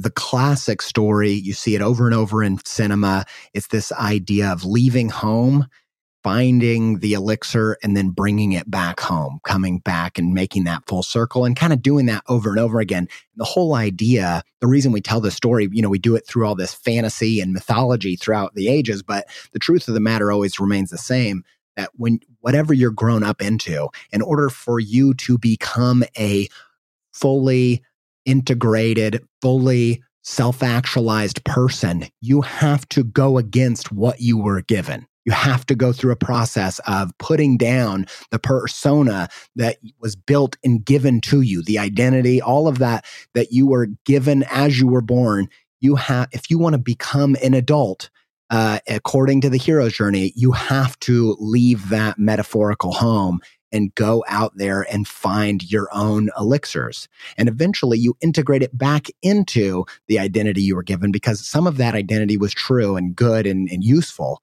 The classic story, you see it over and over in cinema. It's this idea of leaving home finding the elixir and then bringing it back home, coming back and making that full circle and kind of doing that over and over again. The whole idea, the reason we tell the story, you know, we do it through all this fantasy and mythology throughout the ages, but the truth of the matter always remains the same. that when whatever you're grown up into, in order for you to become a fully integrated, fully self actualized person, you have to go against what you were given. You have to go through a process of putting down the persona that was built and given to you, the identity, all of that that you were given as you were born. You have, if you want to become an adult, uh, according to the hero's journey, you have to leave that metaphorical home and go out there and find your own elixirs. And eventually you integrate it back into the identity you were given because some of that identity was true and good and, and useful.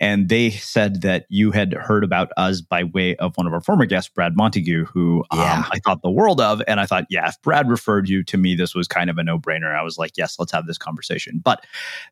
and they said that you had heard about us by way of one of our former guests, Brad Montague, who um, yeah. um, I thought the world of. And I thought, yeah, if Brad referred you to me, this was kind of a no brainer. I was like, yes, let's have this conversation. But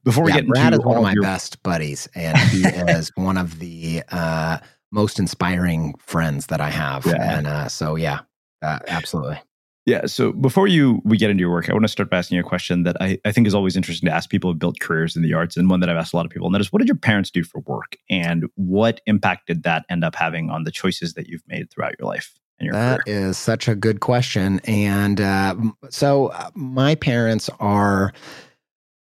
before we yeah, get Brad into is one of my your- best buddies, and he is one of the uh, most inspiring friends that I have. Yeah. And uh, so, yeah, uh, absolutely. Yeah. So before you we get into your work, I want to start by asking you a question that I, I think is always interesting to ask people who've built careers in the arts, and one that I've asked a lot of people, and that is, what did your parents do for work, and what impact did that end up having on the choices that you've made throughout your life? Your that career? is such a good question, and uh, so uh, my parents are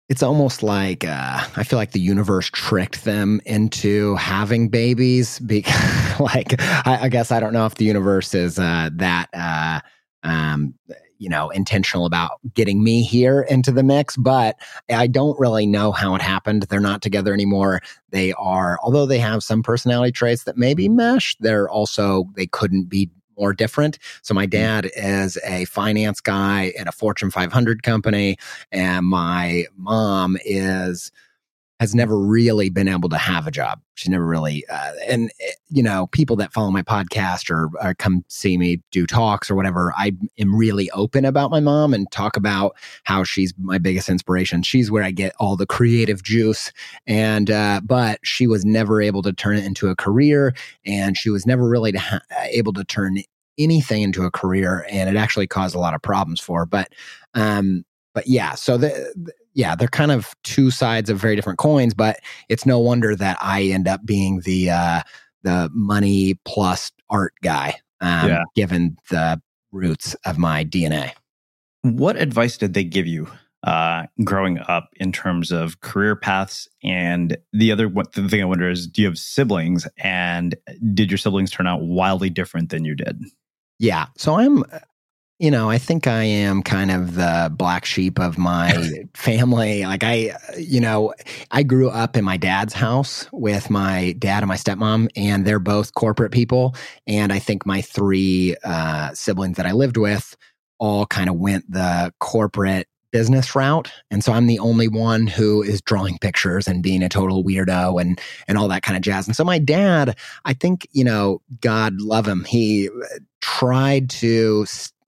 it's almost like uh, I feel like the universe tricked them into having babies because, like, I, I, guess I don't know if the universe is uh, that uh, um, you know, intentional about getting me here into the mix, but I don't really know how it happened. They're not together anymore. They are, although they have some personality traits that maybe mesh, they're also, they couldn't be more different. So my hmm. dad is a finance guy at a Fortune 500 company, and my mom is has never really been able to have a job. She's never really, uh, and eh, you know, people that follow my podcast or, or, come see me do talks or whatever, I am really open about my mom and talk about how she's my biggest inspiration. She's where I get all the creative juice, and uh, but she was never able to turn it into a career, and she was never really to ha- able to turn anything into a career, and it actually caused a lot of problems for her. But um, but yeah, so the, the yeah, they're kind of two sides of very different coins, but it's no wonder that I end up being the uh, the money plus art guy, um, yeah. given the roots of my DNA. What advice did they give you uh, growing up in terms of career paths? And the other one, the thing I wonder is, do you have siblings? And did your siblings turn out wildly different than you did? Yeah. So I'm you know, I think I am kind of the black sheep of my family. Like I, you know, I grew up in my dad's house with my dad and my stepmom, and they're both corporate people. And I think my three uh, siblings that I lived with all kind of went the corporate business route and so i'm the only one who is drawing pictures and being a total weirdo and and all that kind of jazz and so my dad i think you know god love him he tried to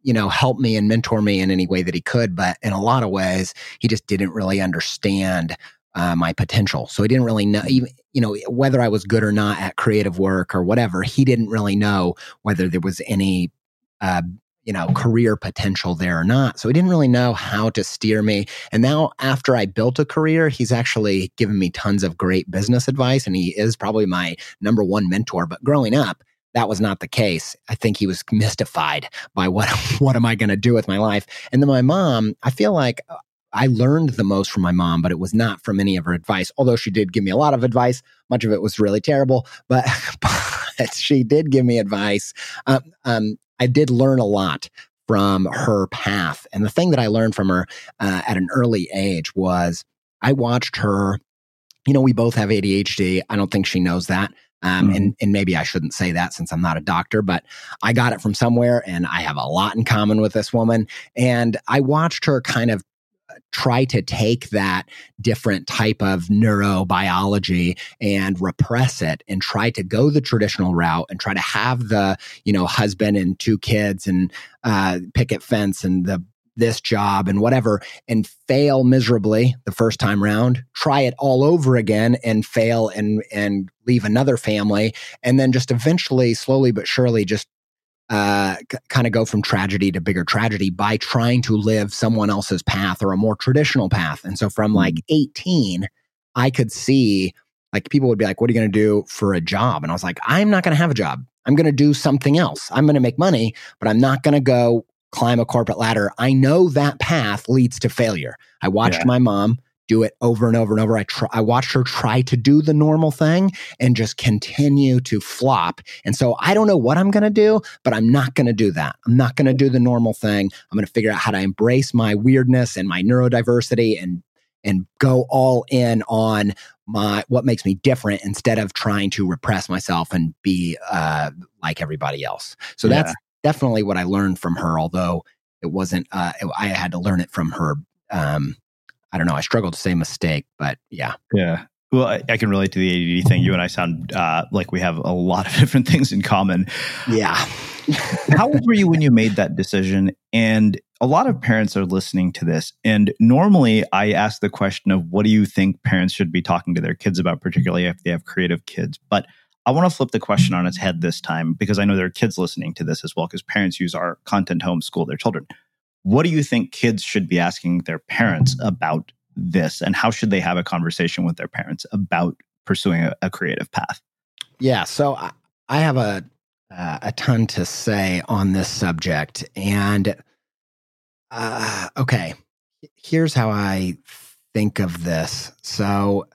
you know, help me and mentor me in any way that he could. But in a lot of ways, he just didn't really understand uh, my potential. So he didn't really know, even, you know, whether I was good or not at creative work or whatever, he didn't really know whether there was any, uh, you know, career potential there or not. So he didn't really know how to steer me. And now, after I built a career, he's actually given me tons of great business advice. And he is probably my number one mentor. But growing up, that was not the case. I think he was mystified by what what am I going to do with my life? And then my mom, I feel like uh, I learned the most from my mom, but it was not from any of her advice. Although she did give me a lot of advice, much of it was really terrible, but, but she did give me advice. Um, um, I did learn a lot from her path, and the thing that I learned from her uh, at an early age was I watched her. You know, we both have ADHD. I don't think she knows that. Um, mm-hmm. and, and maybe I shouldn't say that since I'm not a doctor, but I got it from somewhere and I have a lot in common with this woman. And I watched her kind of try to take that different type of neurobiology and repress it and try to go the traditional route and try to have the you know husband and two kids and uh, picket fence and the this job and whatever and fail miserably the first time round try it all over again and fail and and leave another family and then just eventually slowly but surely just uh, c- kind of go from tragedy to bigger tragedy by trying to live someone else's path or a more traditional path. And so from like 18 i could see like people would be like what are you going to do for a job? And i was like i'm not going to have a job. I'm going to do something else. I'm going to make money but i'm not going to go climb a corporate ladder, I know that path leads to failure. I watched yeah. my mom do it over and over and over. I try, I watched her try to do the normal thing and just continue to flop. And so I don't know what I'm going to do, but I'm not going to do that. I'm not going to do the normal thing. I'm going to figure out how to embrace my weirdness and my neurodiversity and and go all in on my what makes me different instead of trying to repress myself and be uh, like everybody else. So yeah. that's definitely what I learned from her, although it wasn't, uh, I had to learn it from her. Um, I don't know. I struggle to say mistake, but yeah. Yeah. Well, I, I, can relate to the ADD thing. You and I sound uh, like we have a lot of different things in common. Yeah. How old were you when you made that decision? And a lot of parents are listening to this. And normally I ask the question of what do you think parents should be talking to their kids about, particularly if they have creative kids. But I want to flip the question on its head this time because I know there are kids listening to this as well because parents use our content to homeschool their children. What do you think kids should be asking their parents about this and how should they have a conversation with their parents about pursuing a, a creative path? Yeah, so I, I have a uh, a ton to say on this subject and uh, okay, here's how I think of this. So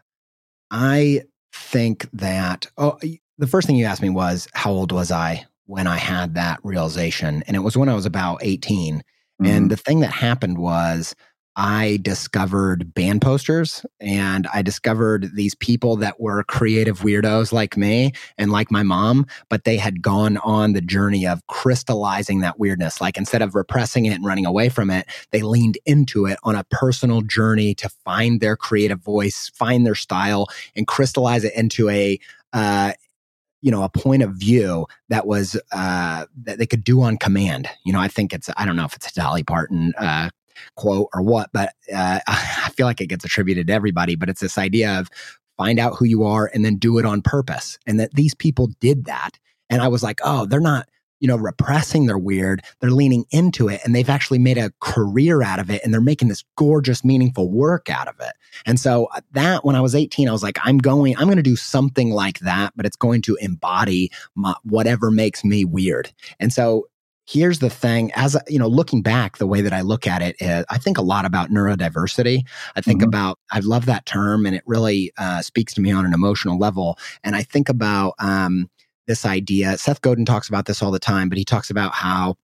I think that oh the first thing you asked me was how old was I when I had that realization? And it was when I was about 18. Mm-hmm. And the thing that happened was I discovered band posters and I discovered these people that were creative weirdos like me and like my mom, but they had gone on the journey of crystallizing that weirdness. Like instead of repressing it and running away from it, they leaned into it on a personal journey to find their creative voice, find their style, and crystallize it into a uh, you know a point of view that was uh, that they could do on command. You know, I think it's I don't know if it's a Dolly Parton uh, quote or what, but uh, I feel like it gets attributed to everybody. But it's this idea of find out who you are and then do it on purpose, and that these people did that. And I was like, oh, they're not you know, repressing their weird. They're leaning into it and they've actually made a career out of it and they're making this gorgeous, meaningful work out of it. And so uh, that when I was 18, I was like, I'm going, I'm going to do something like that, but it's going to embody my, whatever makes me weird. And so here's the thing as you know looking back the way that i look at it is i think a lot about neurodiversity i think mm-hmm. about i love that term and it really uh, speaks to me on an emotional level and i think about um, this idea. Seth Godin talks about this all the time, but he talks about how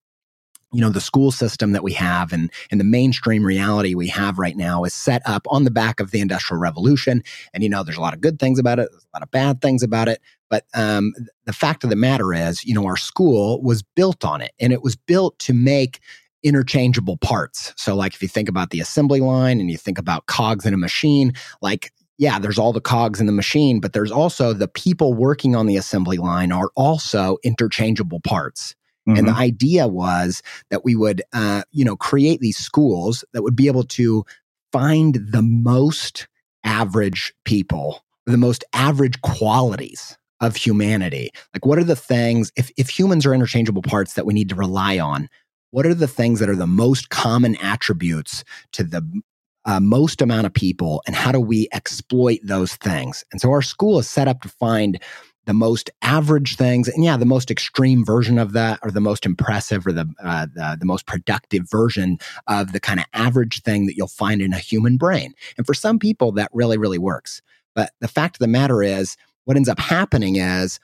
you know the school system that we have and and the mainstream reality we have right now is set up on the back of the industrial revolution. And you know there's a lot of good things about it there's a lot of bad things about it. But um, the fact of the matter is you know our school was built on it and it was built to make interchangeable parts. So like if you think about the assembly line and you think about cogs in a machine like yeah, there's all the cogs in the machine, but there's also the people working on the assembly line are also interchangeable parts. Mm-hmm. And the mm-hmm. idea was that we would, uh, you know, create these schools that would be able to find the most average people, the most average qualities of humanity. Like, what are the things, if, if humans are interchangeable parts that we need to rely on, what are the things that are the most common attributes to the uh, most amount of people and how do we exploit those things. And so our school is set up to find the most average things and yeah the most extreme version of that or the most impressive or the uh, the, the most productive version of the kind of average thing that you'll find in a human brain. And for some people that really really works. But the fact of the matter is what ends up happening is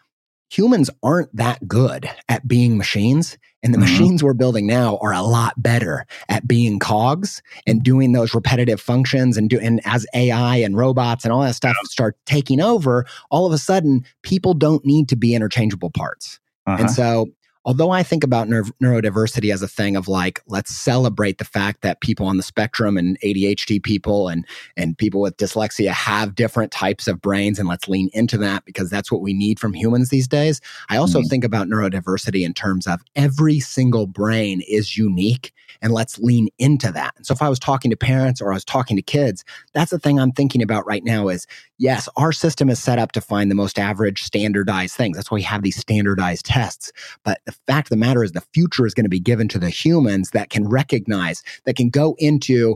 humans aren't that good at being machines. And the mm-hmm. machines we're building now are a lot better at being cogs and doing those repetitive functions and do and as AI and robots and all that stuff start taking over, all of a sudden people don't need to be interchangeable parts. Uh-huh. And so although I think about neuro- neurodiversity as a thing of like, let's celebrate the fact that people on the spectrum and ADHD people and, and people with dyslexia have different types of brains, and let's lean into that because that's what we need from humans these days. I also mm-hmm. think about neurodiversity in terms of every single brain is unique, and let's lean into that. And so if I was talking to parents or I was talking to kids, that's the thing I'm thinking about right now is yes, our system is set up to find the most average standardized things. That's why we have these standardized tests. But the fact of the matter is the future is going to be given to the humans that can recognize, that can go into,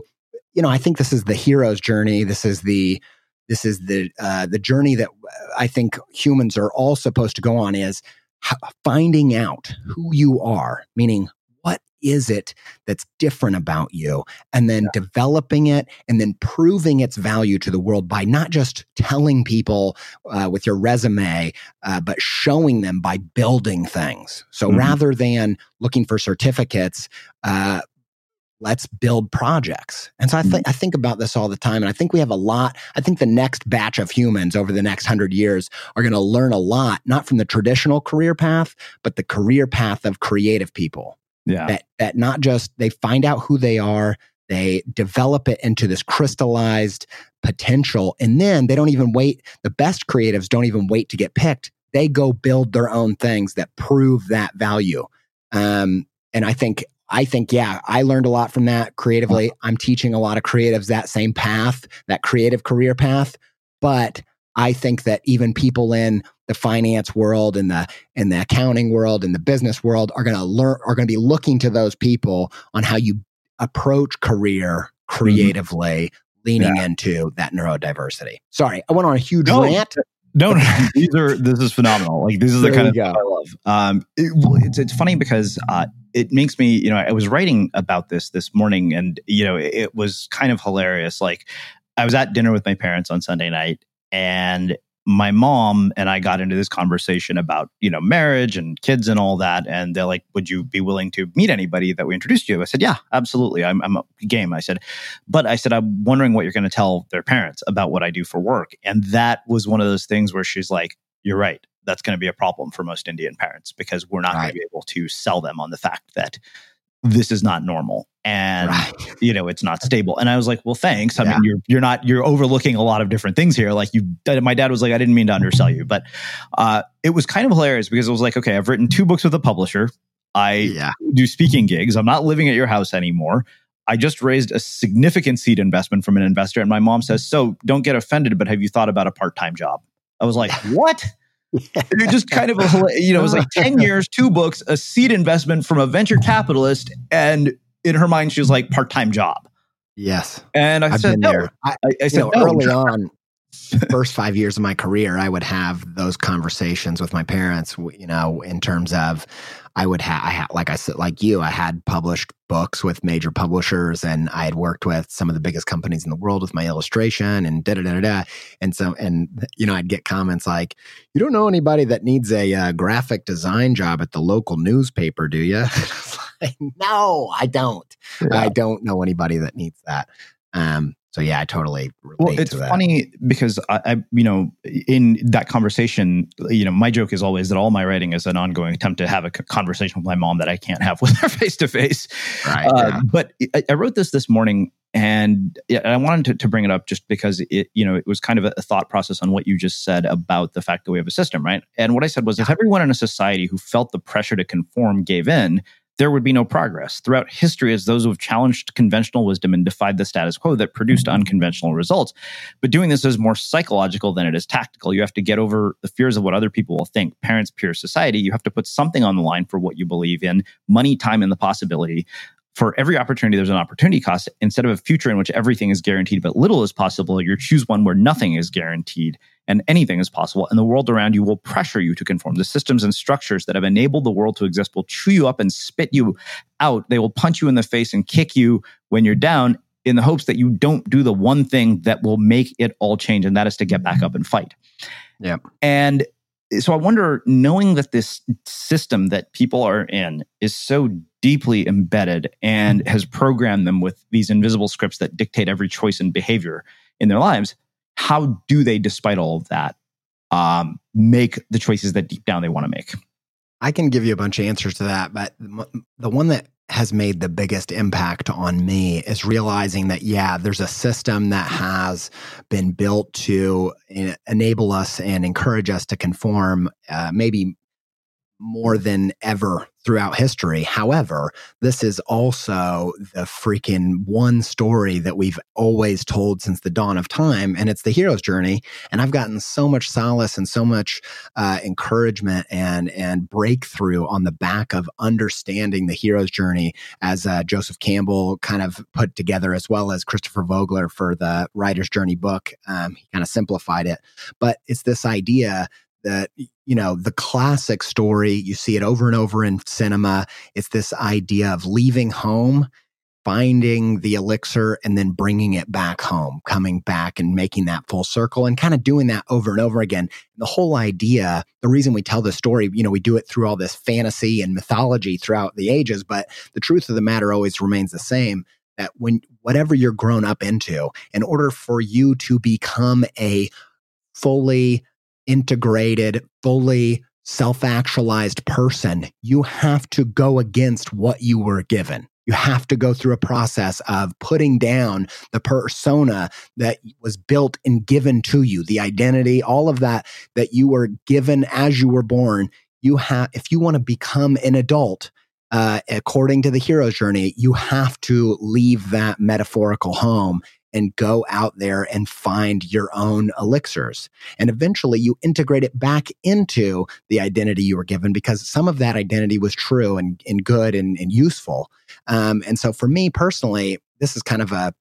you know, I think this is the hero's journey. This is the this is the uh, the journey that I think humans are all supposed to go on is finding out who you are, meaning is it that's different about you? And then yeah. developing it and then proving its value to the world by not just telling people uh, with your resume, uh, but showing them by building things. So mm-hmm. rather than looking for certificates, uh, let's build projects. And so I, th- mm-hmm. I think about this all the time. And I think we have a lot. I think the next batch of humans over the next hundred years are going to learn a lot, not from the traditional career path, but the career path of creative people. Yeah. That that not just they find out who they are, they develop it into this crystallized potential, and then they don't even wait. The best creatives don't even wait to get picked. They go build their own things that prove that value. Um, and I think I think, yeah, I learned a lot from that creatively. I'm teaching a lot of creatives that same path, that creative career path. But I think that even people in the finance world and the in the accounting world and the business world are going to learn are going to be looking to those people on how you approach career creatively mm-hmm. leaning yeah. into that neurodiversity sorry i went on a huge no, rant no, no, these are this is phenomenal. Like this is the kind of I love. Um, it, it's it's funny because uh, it makes me, you know, I was writing about this this morning, and you know, it, it was kind of hilarious. Like I was at dinner with my parents on Sunday night, and my mom and I got into this conversation about, you know, marriage and kids and all that. And they're like, would you be willing to meet anybody that we introduced you? I said, yeah, absolutely. I'm, I'm a game. I said, but I said, I'm wondering what you're going to tell their parents about what I do for work. And that was one of those things where she's like, you're right. That's going to be a problem for most Indian parents because we're not right. going to be able to sell them on the fact that this is not normal. And right. you know it's not stable. And i was like well thanks. I yeah. mean you're you're not you're overlooking a lot of different things here. Like you my dad was like i didn't mean to undersell you. But uh, it was kind of hilarious because it was like okay i've written two books with a publisher. I yeah. do speaking gigs. I'm not living at your house anymore. I just raised a significant seed investment from an investor. And my mom says so don't get offended but have you thought about a part-time job? I was like what it just kind of a, you know, it was like 10 years, two books, a seed investment from a venture capitalist. And in her mind, she was like part time job. Yes. And I I've said, no. I, I, said, know, no, early on, first five years of my career, I would have those conversations with my parents, you know, in terms of I would have, I had, like I said, like you, I had published books with major publishers and I had worked with some of the biggest companies in the world with my illustration and da da da da. And so, and, you know, I'd get comments like, you don't know anybody that needs a uh, graphic design job at the local newspaper, do you? like, no, I don't. Yeah. I don't know anybody that needs that. Um, so yeah, I totally well. It's funny because I, I, you know, in that conversation, you know, my joke is always that all my writing is an ongoing attempt to have a conversation with my mom that I can't have with her face to face. Right. Uh, but I, I, wrote this this morning, and I wanted to, to, bring it up just because it, you know, it was kind of a, a, thought process on what you just said about the fact that we have a system, right? And what I said was, if everyone in a society who felt the pressure to conform gave in, there would be no progress. Throughout history, as those who have challenged conventional wisdom and defied the status quo that produced mm-hmm. unconventional results. But doing this is more psychological than it is tactical. You have to get over the fears of what other people will think, parents, peers, society. You have to put something on the line for what you believe in money, time, and the possibility for every opportunity, there's an opportunity cost. Instead of a future in which everything is guaranteed but little is possible, you choose one where nothing is guaranteed and anything is possible. And the world around you will pressure you to conform. The systems and structures that have enabled the world to exist will chew you up and spit you out. They will punch you in the face and kick you when you're down in the hopes that you don't do the one thing that will make it all change, and that is to get back up and fight. Yeah. And so I wonder, knowing that this system that people are in is so deeply embedded and has programmed them with these invisible scripts that dictate every choice and behavior in their lives, how do they, despite all of that, um, make the choices that deep down they want to make? I can give you a bunch of answers to that, but the one that has made the biggest impact on me is realizing that, yeah, there's a system that has been built to enable us and encourage us to conform, uh, maybe more than ever throughout history. However, this is also the freaking one story that we've always told since the dawn of time, and it's the hero's journey. And I've gotten so much solace and so much uh, encouragement and and breakthrough on the back of understanding the hero's journey, as uh, Joseph Campbell kind of put together, as well as Christopher Vogler for the Writer's Journey book. Um, he kind of simplified it, but it's this idea that you know the classic story you see it over and over in cinema it's this idea of leaving home finding the elixir and then bringing it back home coming back and making that full circle and kind of doing that over and over again. The whole idea the reason we tell the story you know we do it through all this fantasy and mythology throughout the ages but the truth of the matter always remains the same that when whatever you're grown up into in order for you to become a fully integrated, fully self actualized person, you have to go against what you were given. You have to go through a process of putting down the persona that was built and given to you, the identity, all of that that you were given as you were born. You have, if you want to become an adult, uh, according to the hero's journey, you have to leave that metaphorical home and go out there and find your own elixirs. And eventually you integrate it back into the identity you were given because some of that identity was true and, and good and, and useful. Um, and so for me personally, this is kind of a,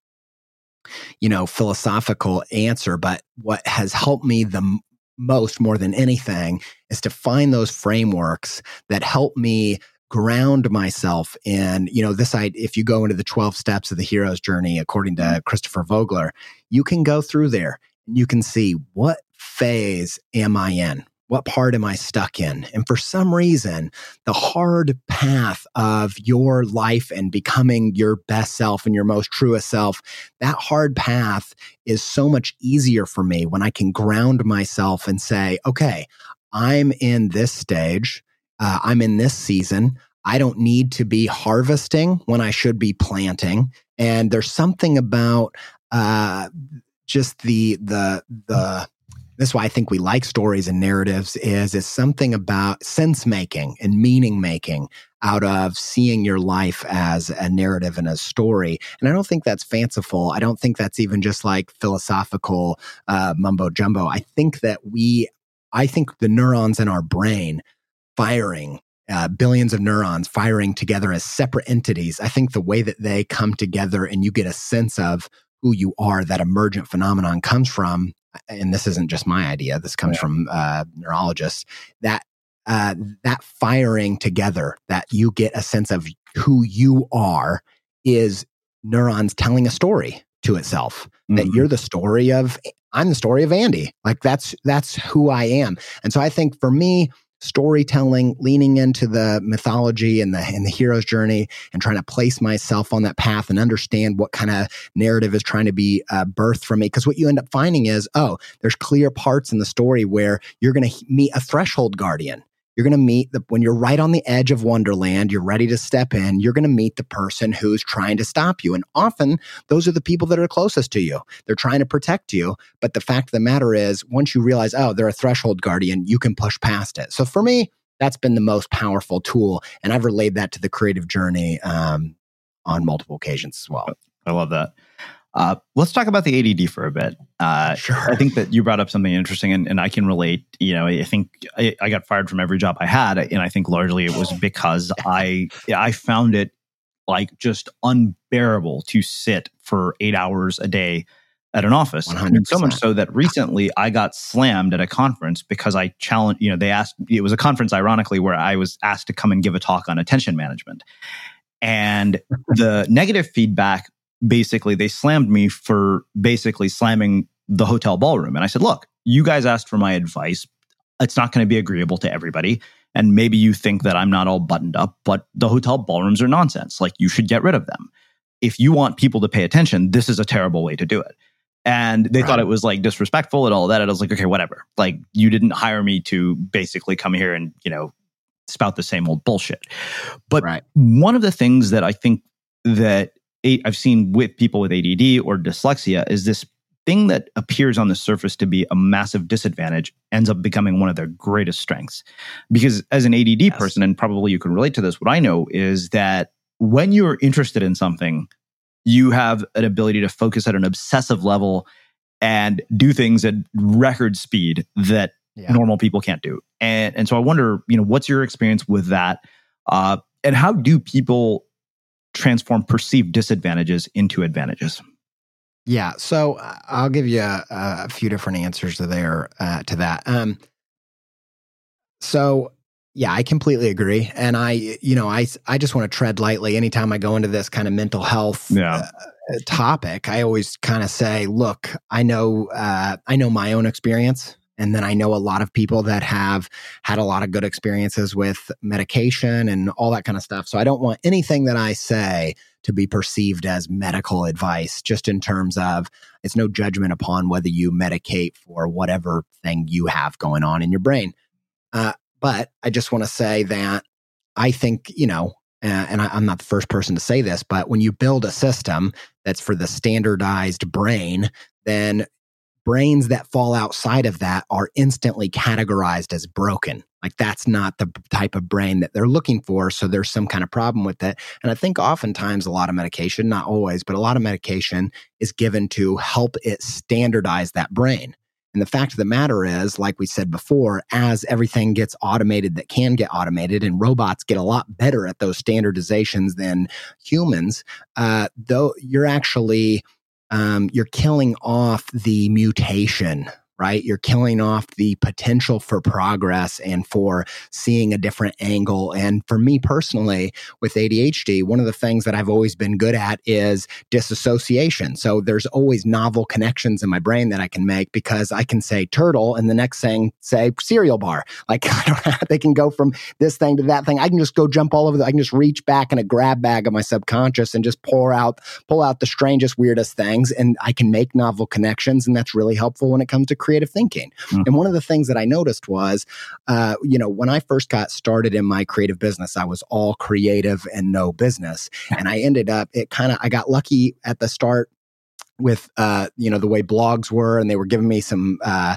you know, philosophical answer, but what has helped me the most more than anything is to find those frameworks that help me ground myself in you know this i if you go into the 12 steps of the hero's journey according to christopher vogler you can go through there and you can see what phase am i in? What part am i stuck in? And for some reason the hard path of your life and becoming your best self and your most truest self that hard path is so much easier for me when i can ground myself and say okay i'm in this stage uh, I'm in this season. I don't need to be harvesting when I should be planting. And there's something about uh, just the the the that's why I think we like stories and narratives is is something about sense making and meaning making out of seeing your life as a narrative and a story. And I don't think that's fanciful. I don't think that's even just like philosophical uh, mumbo jumbo. I think that we, I think the neurons in our brain firing uh, billions of neurons firing together as separate entities. I think the way that they come together and you get a sense of who you are, that emergent phenomenon comes from, and this isn't just my idea, this comes yeah. from uh, neurologists, that uh, that firing together, that you get a sense of who you are, is neurons telling a story to itself. Mm-hmm. That you're the story of, I'm the story of Andy. Like that's that's who I am. And so I think for me, storytelling, leaning into the mythology and the and the hero's journey, and trying to place myself on that path and understand what kind of narrative is trying to be uh, birthed from me. Because what you end up finding is, oh, there's clear parts in the story where you're going to meet a threshold guardian. You're going to meet the, when you're right on the edge of Wonderland, you're ready to step in, you're going to meet the person who's trying to stop you. And often those are the people that are closest to you. They're trying to protect you. But the fact of the matter is, once you realize, oh, they're a threshold guardian, you can push past it. So for me, that's been the most powerful tool. And I've relayed that to the creative journey um, on multiple occasions as well. I love that. Uh, let's talk about the ADD for a bit. Uh, sure. I think that you brought up something interesting, and, and I can relate. You know, I think I, I, got fired from every job I had, and I think largely it was because I I found it like just unbearable to sit for eight hours a day at an office. 100%. So much so that recently I got slammed at a conference because I challenged. You know, they asked. It was a conference, ironically, where I was asked to come and give a talk on attention management. And the negative feedback basically they slammed me for basically slamming the hotel ballroom. And I said, look, you guys asked for my advice. It's not going to be agreeable to everybody. And maybe you think that I'm not all buttoned up, but the hotel ballrooms are nonsense. Like you should get rid of them. If you want people to pay attention, this is a terrible way to do it. And they right. thought it was like disrespectful and all that. And I was like, okay, whatever. Like you didn't hire me to basically come here and, you know, spout the same old bullshit. But Right. one of the things that I think that I've seen with people with ADD or dyslexia is this thing that appears on the surface to be a massive disadvantage ends up becoming one of their greatest strengths. Because as an ADD person, and probably you can relate to this, what I know is that when you're interested in something, you have an ability to focus at an obsessive level and do things at record speed that Yeah. normal people can't do. And and so I wonder, you know, what's your experience with that? Uh, and how do people transform perceived disadvantages into advantages? Yeah, so uh, I'll give you a, a few different answers to there uh, to that. Um, so yeah, I completely agree, and I, you know, I I just want to tread lightly anytime I go into this kind of mental health Yeah. uh, topic. I always kind of say, look, I know uh, I know my own experience, and then I know a lot of people that have had a lot of good experiences with medication and all that kind of stuff. So I don't want anything that I say to be perceived as medical advice, just in terms of it's no judgment upon whether you medicate for whatever thing you have going on in your brain. Uh, but I just want to say that I think, you know, uh, and I, I'm not the first person to say this, but when you build a system that's for the standardized brain, then brains that fall outside of that are instantly categorized as broken. Like that's not the type of brain that they're looking for. So there's some kind of problem with it. And I think oftentimes a lot of medication, not always, but a lot of medication is given to help it standardize that brain. And the fact of the matter is, like we said before, as everything gets automated that can get automated, and robots get a lot better at those standardizations than humans, uh, though you're actually um, you're killing off the mutation right? You're killing off the potential for progress and for seeing a different angle. And for me personally with adhd one of the things that i've always been good at is disassociation. So there's always novel connections in my brain that i can make because i can say turtle and the next thing say cereal bar. Like I don't they can go from this thing to that thing. I can just go jump all over the, i can just reach back in a grab bag of my subconscious and just pour out pull out the strangest weirdest things and i can make novel connections and that's really helpful when it comes to creative thinking. Mm. and one of the things that i noticed was uh, you know when i first got started in my creative business i was all creative and no business. And i ended up it kind of i got lucky at the start with uh, you know the way blogs were and they were giving me some uh,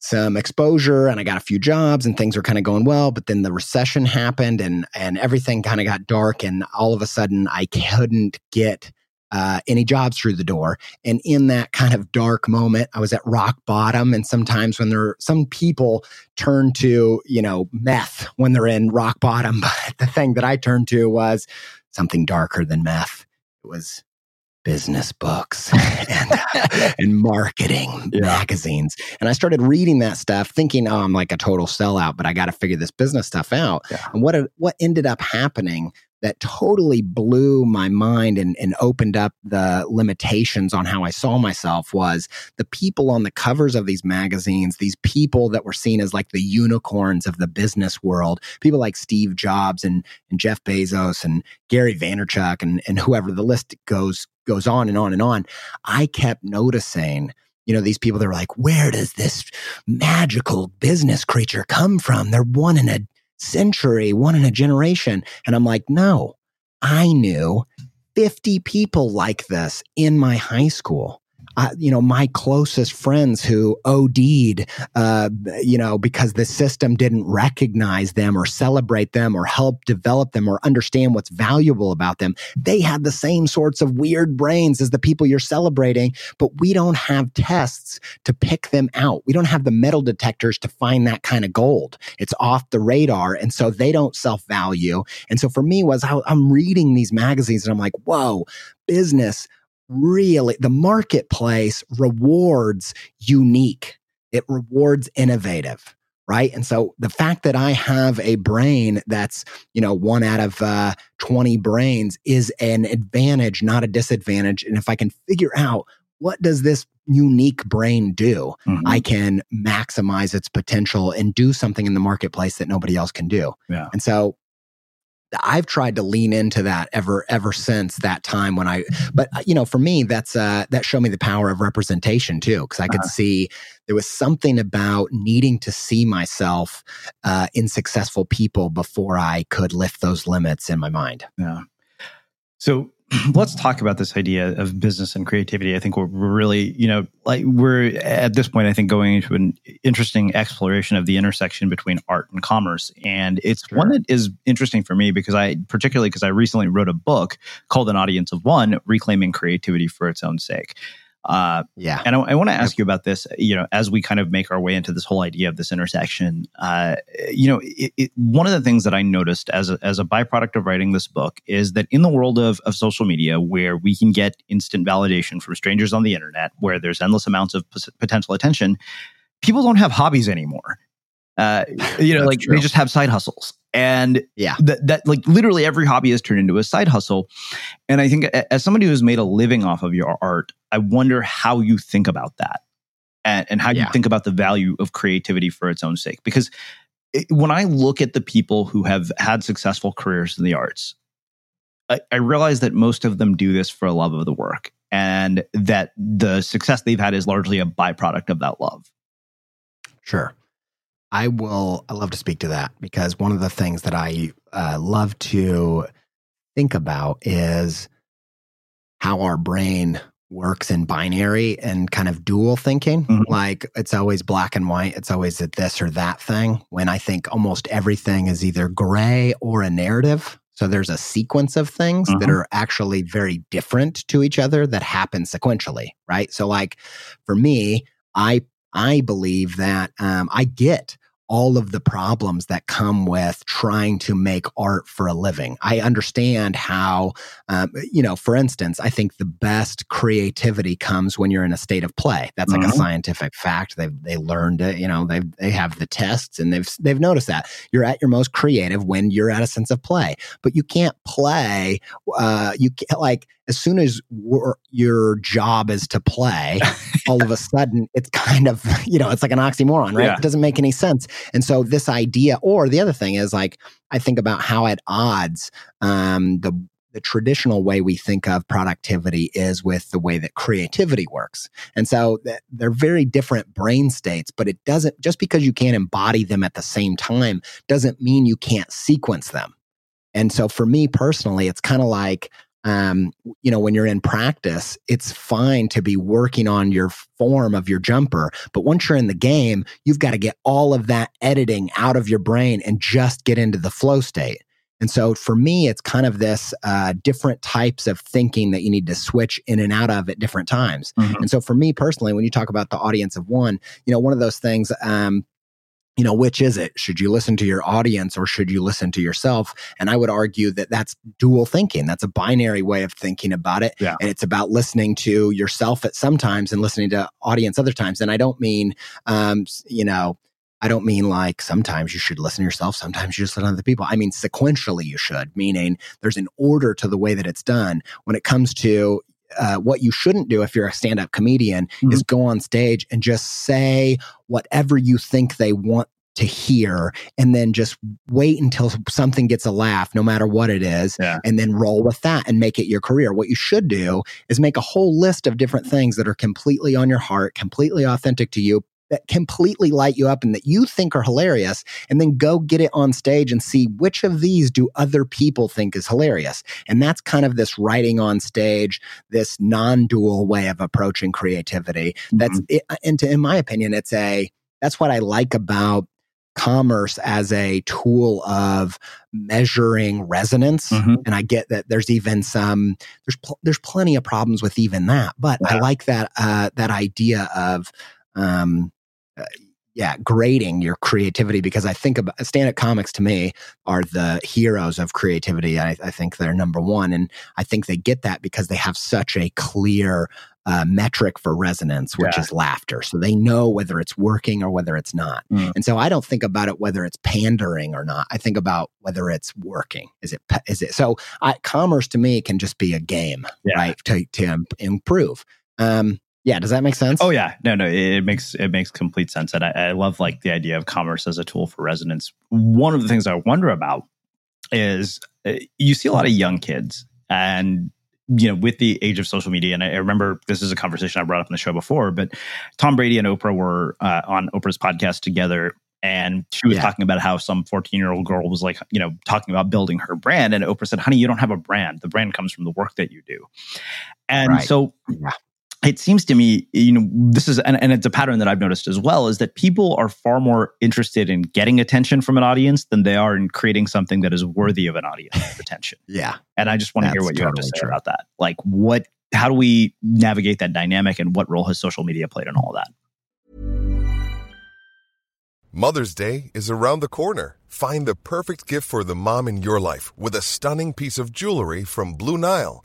some exposure and I got a few jobs and things were kind of going well. But then the recession happened and and everything kind of got dark and all of a sudden I couldn't get uh, any jobs through the door and in that kind of dark moment I was at rock bottom and sometimes when there are some people turn to you know meth when they're in rock bottom but the thing that I turned to was something darker than meth it was business books and, uh, and marketing Yeah. magazines. And I started reading that stuff thinking, oh, I'm like a total sellout, but I got to figure this business stuff out. Yeah. And what, what ended up happening that totally blew my mind and, and opened up the limitations on how I saw myself was the people on the covers of these magazines, these people that were seen as like the unicorns of the business world, people like Steve Jobs and, and Jeff Bezos and Gary Vaynerchuk and, and whoever the list goes goes on and on and on. I kept noticing, you know, these people that were like, where does this magical business creature come from? They're one in a century, one in a generation. And I'm like, no, I knew 50 people like this in my high school. You know, my closest friends who OD'd, uh, you know, because the system didn't recognize them or celebrate them or help develop them or understand what's valuable about them. They had the same sorts of weird brains as the people you're celebrating, but we don't have tests to pick them out. We don't have the metal detectors to find that kind of gold. It's off the radar. And so they don't self value. And so for me was I, I'm reading these magazines and I'm like, whoa, business really, the marketplace rewards unique. It rewards innovative. Right. And so the fact that I have a brain that's, you know, one out of uh, 20 brains is an advantage, not a disadvantage. And if I can figure out what does this unique brain do, Mhm. I can maximize its potential and do something in the marketplace that nobody else can do. Yeah. And so I've tried to lean into that ever ever since that time when I but uh, you know for me that's uh that showed me the power of representation too because I could uh-huh. see there was something about needing to see myself uh, in successful people before I could lift those limits in my mind. Yeah. So let's talk about this idea of business and creativity. I think we're really, you know, like we're at this point, I think going into an interesting exploration of the intersection between art and commerce. And it's sure. one that is interesting for me because I, particularly because I recently wrote a book called An Audience of One Reclaiming Creativity for Its Own Sake. Uh, yeah. And I, I want to ask you about this, you know, as we kind of make our way into this whole idea of this intersection. Uh, you know, it, it, one of the things that I noticed as a, as a byproduct of writing this book is that in the world of, of social media, where we can get instant validation from strangers on the internet, where there's endless amounts of p- potential attention, people don't have hobbies anymore. Uh, you know, like true. they just have side hustles. And yeah, that, that like literally every hobby has turned into a side hustle. And I think as somebody who's made a living off of your art, I wonder how you think about that and, and how yeah. you think about the value of creativity for its own sake. Because it, when I look at the people who have had successful careers in the arts, I, I realize that most of them do this for a love of the work and that the success they've had is largely a byproduct of that love. Sure. I will. I love to speak to that because one of the things that I uh, love to think about is how our brain works in binary and kind of dual thinking. Mm-hmm. Like it's always black and white. It's always a this or that thing. When I think almost everything is either gray or a narrative. So there's a sequence of things mm-hmm. that are actually very different to each other that happen sequentially, right? So like for me, I I believe that um, I get all of the problems that come with trying to make art for a living. I understand how, um, you know, for instance, I think the best creativity comes when you're in a state of play. That's like mm-hmm. a scientific fact. They they learned it. You know, they they have the tests and they've they've noticed that you're at your most creative when you're at a sense of play. But you can't play. Uh, you can't like as soon as your job is to play, all of a sudden it's kind of, you know, it's like an oxymoron, right? Yeah. It doesn't make any sense. And so this idea, or the other thing is like, I think about how at odds um, the the traditional way we think of productivity is with the way that creativity works. And so they're very different brain states, but it doesn't, just because you can't embody them at the same time, doesn't mean you can't sequence them. And so for me personally, it's kind of like um, you know, when you're in practice, it's fine to be working on your form of your jumper. But once you're in the game, you've got to get all of that editing out of your brain and just get into the flow state. And so for me, it's kind of this uh, different types of thinking that you need to switch in and out of at different times. Mm-hmm. And so for me personally, when you talk about the audience of one, you know, one of those things um, you know, which is it? Should you listen to your audience or should you listen to yourself? And I would argue that that's dual thinking. That's a binary way of thinking about it. Yeah. And it's about listening to yourself at sometimes and listening to audience other times. And I don't mean, um, you know, I don't mean like sometimes you should listen to yourself, sometimes you just listen to other people. I mean sequentially you should, meaning there's an order to the way that it's done. When it comes to uh, what you shouldn't do if you're a stand up comedian mm-hmm. is go on stage and just say whatever you think they want to hear and then just wait until something gets a laugh, no matter what it is, yeah. and then roll with that and make it your career. What you should do is make a whole list of different things that are completely on your heart, completely authentic to you, that completely light you up and that you think are hilarious and then go get it on stage and see which of these do other people think is hilarious and that's kind of this writing on stage this non-dual way of approaching creativity that's mm-hmm. it, and to, in my opinion it's a that's what i like about commerce as a tool of measuring resonance mm-hmm. and i get that there's even some there's pl- there's plenty of problems with even that but yeah. i like that uh that idea of um uh, yeah, grading your creativity because I think about stand up comics to me are the heroes of creativity. I, I, think they're number one. And I think they get that because they have such a clear uh, metric for resonance, which yeah. is laughter. So they know whether it's working or whether it's not. Mm. And so I don't think about it whether it's pandering or not. I think about whether it's working. Is it, is it? So I, commerce to me can just be a game, yeah. right? To, to improve. Um, yeah, does that make sense? Oh yeah, no, no, it, makes it makes complete sense, and I, I love like the idea of commerce as a tool for resonance. One of the things I wonder about is uh, you see a lot of young kids and you know, with the age of social media, and I, remember this is a conversation I brought up in the show before, but Tom Brady and Oprah were uh, on Oprah's podcast together, and she was yeah. talking about how some 14 year old girl was like, you know, talking about building her brand, and Oprah said, "Honey, you don't have a brand. The brand comes from the work that you do." And right. so, yeah it seems to me, you know, this is, and, and, it's a pattern that I've noticed as well, is that people are far more interested in getting attention from an audience than they are in creating something that is worthy of an audience attention. yeah. And I just want to hear what totally you have to say true. about that. Like, what, how do we navigate that dynamic and what role has social media played in all of that? Mother's Day is around the corner. Find the perfect gift for the mom in your life with a stunning piece of jewelry from Blue Nile.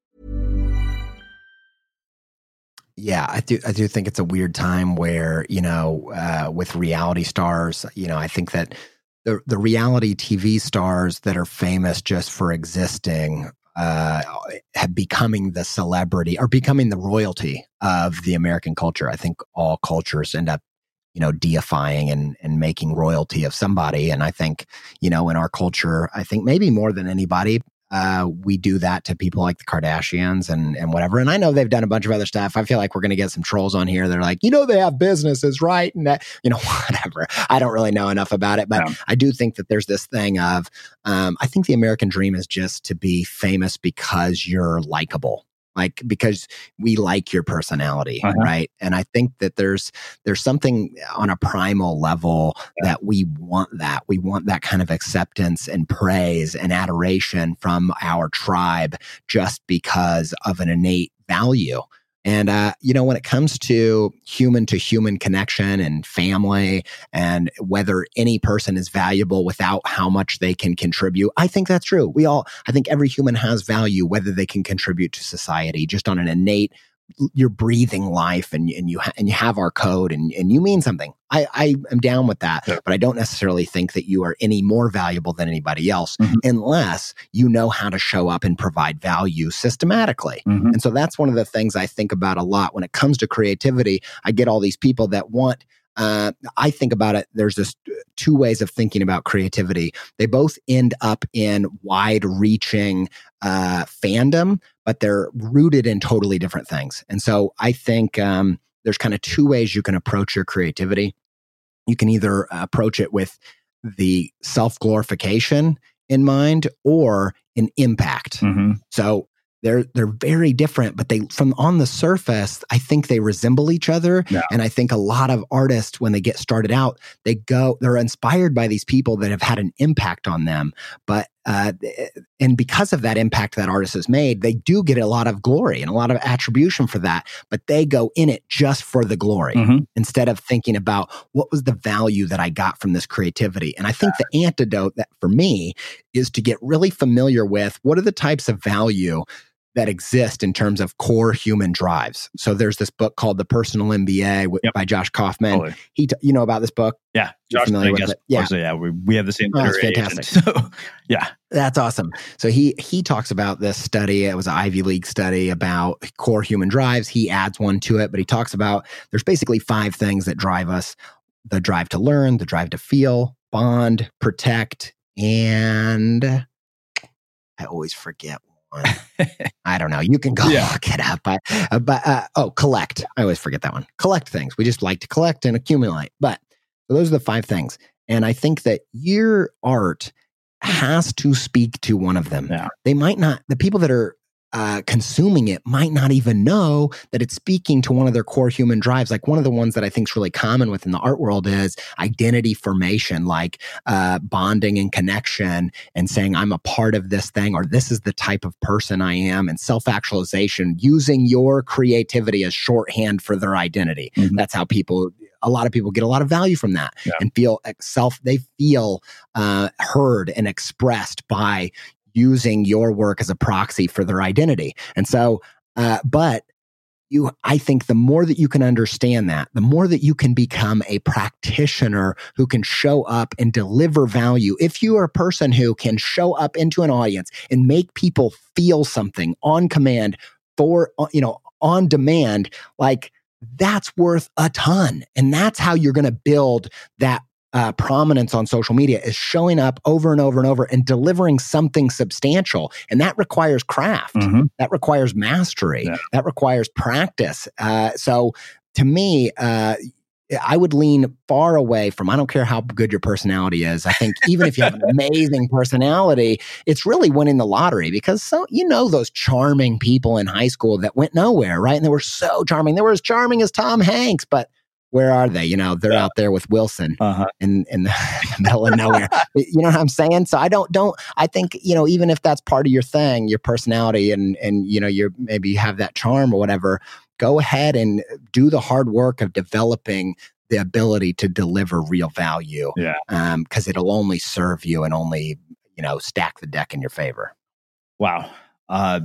Yeah, I do. I do think it's a weird time where you know, uh, with reality stars, you know, I think that the the reality TV stars that are famous just for existing uh, have becoming the celebrity or becoming the royalty of the American culture. I think all cultures end up, you know, deifying and and making royalty of somebody. And I think, you know, in our culture, I think maybe more than anybody, uh, we do that to people like the Kardashians and and whatever. And I know they've done a bunch of other stuff. I feel like we're going to get some trolls on here. They're like, you know, they have businesses, right? And that, you know, whatever. I don't really know enough about it, but yeah. I do think that there's this thing of, um, I think the American dream is just to be famous because you're likable like because we like your personality uh-huh. right and i think that there's there's something on a primal level yeah. that we want that we want that kind of acceptance and praise and adoration from our tribe just because of an innate value And, uh, you know, when it comes to human to human connection and family and whether any person is valuable without how much they can contribute, I think that's true. We all, I think every human has value, whether they can contribute to society just on an innate you're breathing life and, and you ha- and you have our code and, and you mean something. I, I am down with that, yeah. but I don't necessarily think that you are any more valuable than anybody else mm-hmm. unless you know how to show up and provide value systematically. Mm-hmm. And so that's one of the things I think about a lot when it comes to creativity. I get all these people that want uh, I think about it. There's this two ways of thinking about creativity. They both end up in wide reaching uh, fandom, but they're rooted in totally different things. And so I think um, there's kind of two ways you can approach your creativity. You can either approach it with the self glorification in mind or an impact. Mm-hmm. So they're they're very different but they from on the surface i think they resemble each other yeah. and i think a lot of artists when they get started out they go they're inspired by these people that have had an impact on them but uh, and because of that impact that artist has made they do get a lot of glory and a lot of attribution for that but they go in it just for the glory mm-hmm. instead of thinking about what was the value that i got from this creativity and i think yeah. the antidote that for me is to get really familiar with what are the types of value that exist in terms of core human drives. So there's this book called The Personal MBA yep. by Josh Kaufman. Totally. He, t- you know about this book? Yeah, Josh. Familiar with it? Yeah, so, yeah. We, we have the same. Oh, that's fantastic. So yeah, that's awesome. So he he talks about this study. It was an Ivy League study about core human drives. He adds one to it, but he talks about there's basically five things that drive us: the drive to learn, the drive to feel, bond, protect, and I always forget I don't know. You can go yeah. look it up. But, uh, but uh, oh, collect. I always forget that one. Collect things. We just like to collect and accumulate. But so those are the five things. And I think that your art has to speak to one of them. Yeah. They might not, the people that are uh, consuming it might not even know that it's speaking to one of their core human drives. Like one of the ones that I think is really common within the art world is identity formation, like uh, bonding and connection and saying, I'm a part of this thing, or this is the type of person I am, and self actualization, using your creativity as shorthand for their identity. Mm-hmm. That's how people a lot of people get a lot of value from that yeah. and feel self they feel uh, heard and expressed by using your work as a proxy for their identity. And so, uh, but you, I think the more that you can understand that, the more that you can become a practitioner who can show up and deliver value. If you are a person who can show up into an audience and make people feel something on command for, uh, you know, on demand, like that's worth a ton. And that's how you're going to build that uh, prominence on social media is showing up over and over and over and delivering something substantial. And that requires craft, mm-hmm. that requires mastery, yeah. that requires practice. Uh, so to me, uh, I would lean far away from, I don't care how good your personality is. I think even if you have an amazing personality, it's really winning the lottery because so, you know, those charming people in high school that went nowhere, right? And they were so charming. They were as charming as Tom Hanks, but where are they? You know, they're yeah. out there with Wilson uh-huh. in, in the middle of nowhere. you know what I'm saying? So I don't, don't, I think, you know, even if that's part of your thing, your personality and, and, you know, you're maybe you have that charm or whatever, go ahead and do the hard work of developing the ability to deliver real value. Yeah. Um, cause it'll only serve you and only, you know, stack the deck in your favor. Wow. Uh,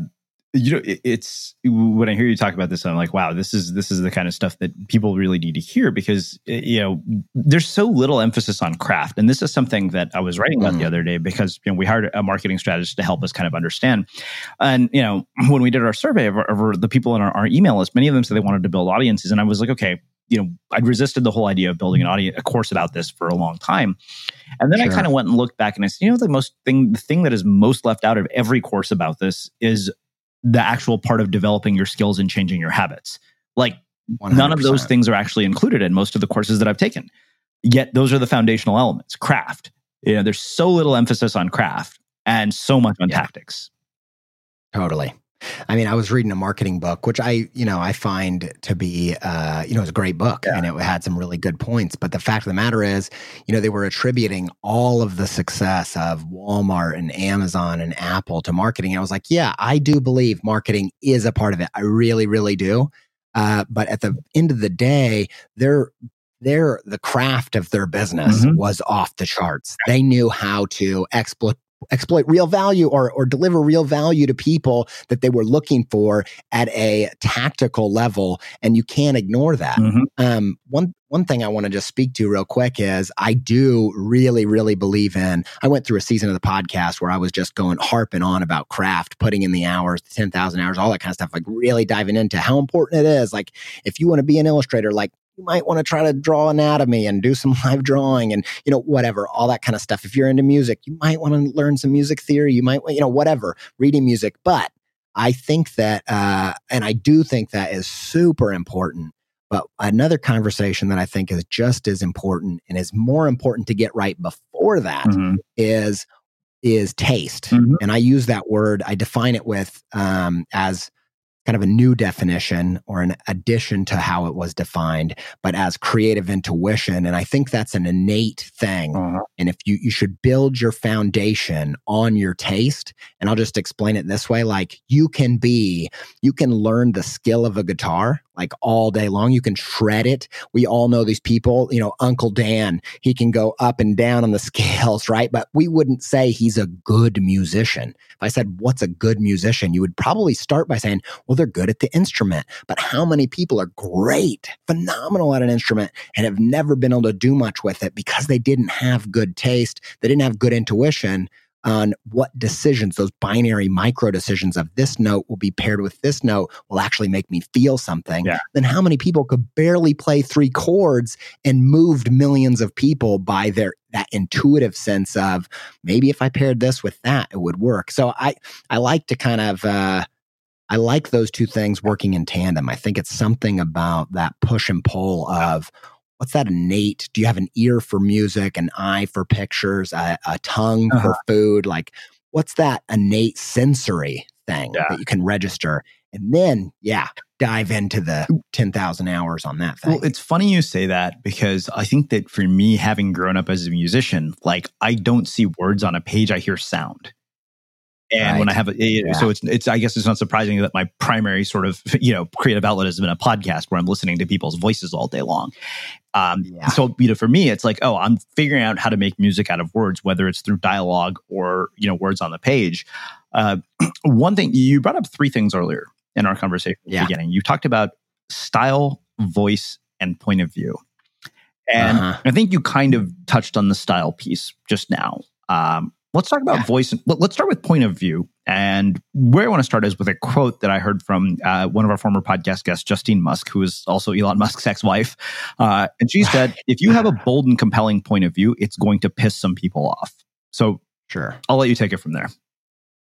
you know it's when i hear you talk about this i'm like wow this is this is the kind of stuff that people really need to hear because eh, you know there's so little emphasis on craft and this is something that i was writing about mm. the other day because you know we hired a marketing strategist to help us kind of understand and you know when we did our survey of, of the people in our, our email list many of them said they wanted to build audiences and i was like okay you know i'd resisted the whole idea of building an audience a course about this for a long time and then sure. i kind of went and looked back and i said you know the most thing the thing that is most left out of every course about this is the actual part of developing your skills and changing your habits. Like 100%. none of those things are actually included in most of the courses that I've taken. Yet those are the foundational elements. Craft. You know, there's so little emphasis on craft and so much on yeah. tactics. Totally. I mean, I was reading a marketing book, which I, you know, I find to be, uh, you know, it's a great book yeah. and it had some really good points. But the fact of the matter is, you know, they were attributing all of the success of Walmart and Amazon and Apple to marketing. And I was like, yeah, I do believe marketing is a part of it. I really, really do. Uh, but at the end of the day, they're their the craft of their business Mhm. was off the charts. They knew how to exploit exploit real value or or deliver real value to people that they were looking for at a tactical level and you can't ignore that. Mhm. Um one one thing I want to just speak to real quick is I do really really believe in I went through a season of the podcast where I was just going harping on about craft, putting in the hours, 10,000 hours, all that kind of stuff like really diving into how important it is like if you want to be an illustrator like you might want to try to draw anatomy and do some live drawing and you know whatever all that kind of stuff if you're into music you might want to learn some music theory you might you know whatever reading music but i think that uh and i do think that is super important but another conversation that i think is just as important and is more important to get right before that Mhm. is is taste Mhm. and i use that word i define it with um as kind of a new definition or an addition to how it was defined, but as creative intuition. And I think that's an innate thing. Uh-huh. And if you, you should build your foundation on your taste. And I'll just explain it this way like you can be, you can learn the skill of a guitar like all day long. You can shred it. We all know these people, you know, Uncle Dan, he can go up and down on the scales, right? But we wouldn't say he's a good musician. If I said, what's a good musician? You would probably start by saying, well, they're good at the instrument. But how many people are great, phenomenal at an instrument and have never been able to do much with it because they didn't have good taste? They didn't have good intuition on what decisions, those binary micro decisions of this note will be paired with this note will actually make me feel something. Yeah. Then how many people could barely play three chords and moved millions of people by their that intuitive sense of maybe if I paired this with that, it would work. So I I like to kind of uh I like those two things working in tandem. I think it's something about that push and pull of what's that innate? Do you have an ear for music, an eye for pictures, a, a tongue for Uh-huh. food? Like, what's that innate sensory thing Yeah. that you can register? And then, yeah, dive into the 10,000 hours on that thing. Well, it's funny you say that because I think that for me, having grown up as a musician, like I don't see words on a page, I hear sound. And when I have a, Yeah. so it's, it's, I guess it's not surprising that my primary sort of, you know, creative outlet has been a podcast where I'm listening to people's voices all day long. Um, Yeah. So, you know, for me, it's like, oh, I'm figuring out how to make music out of words, whether it's through dialogue or, you know, words on the page. Uh, one thing, you brought up three things earlier in our conversation at Yeah. the beginning. You talked about style, voice, and point of view. And Uh-huh. I think you kind of touched on the style piece just now. Um, let's talk about Yeah. voice. let- Let's start with point of view. And where I want to start is with a quote that I heard from uh, one of our former podcast guests, Justine Musk, who is also Elon Musk's ex wife. Uh, and she said, if you have a bold and compelling point of view, it's going to piss some people off. So sure. I'll let you take it from there.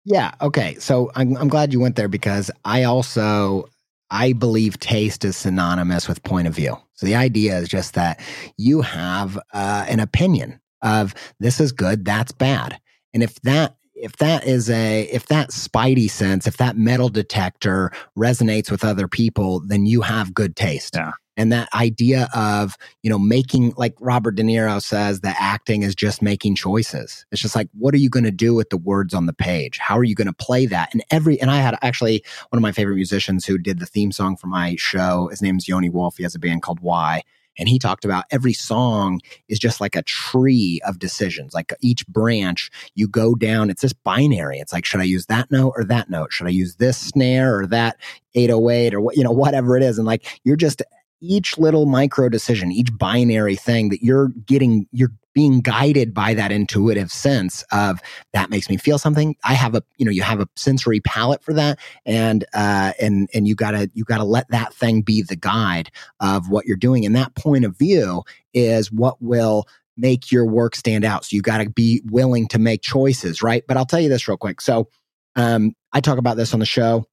Yeah. Okay. So I'm I'm glad you went there because I also I believe taste is synonymous with point of view. So the idea is just that you have uh, an opinion of this is good, that's bad, and if that if that is a if that spidey sense, if that metal detector resonates with other people, then you have good taste. Yeah. And that idea of, you know, making, like Robert De Niro says, that acting is just making choices. It's just like, what are you going to do with the words on the page? How are you going to play that? And every, and I had actually one of my favorite musicians who did the theme song for my show. His name's Yoni Wolf. He has a band called Why. And he talked about every song is just like a tree of decisions. Like each branch, you go down, it's this binary. It's like, should I use that note or that note? Should I use this snare or that 808 or what, you know, whatever it is? And like, you're just, each little micro decision, each binary thing that you're getting, you're being guided by that intuitive sense of that makes me feel something. I have a, you know, you have a sensory palette for that, and uh, and and you gotta you gotta let that thing be the guide of what you're doing, and that point of view is what will make your work stand out. So you got to be willing to make choices, right? But I'll tell you this real quick. So um, I talk about this on the show.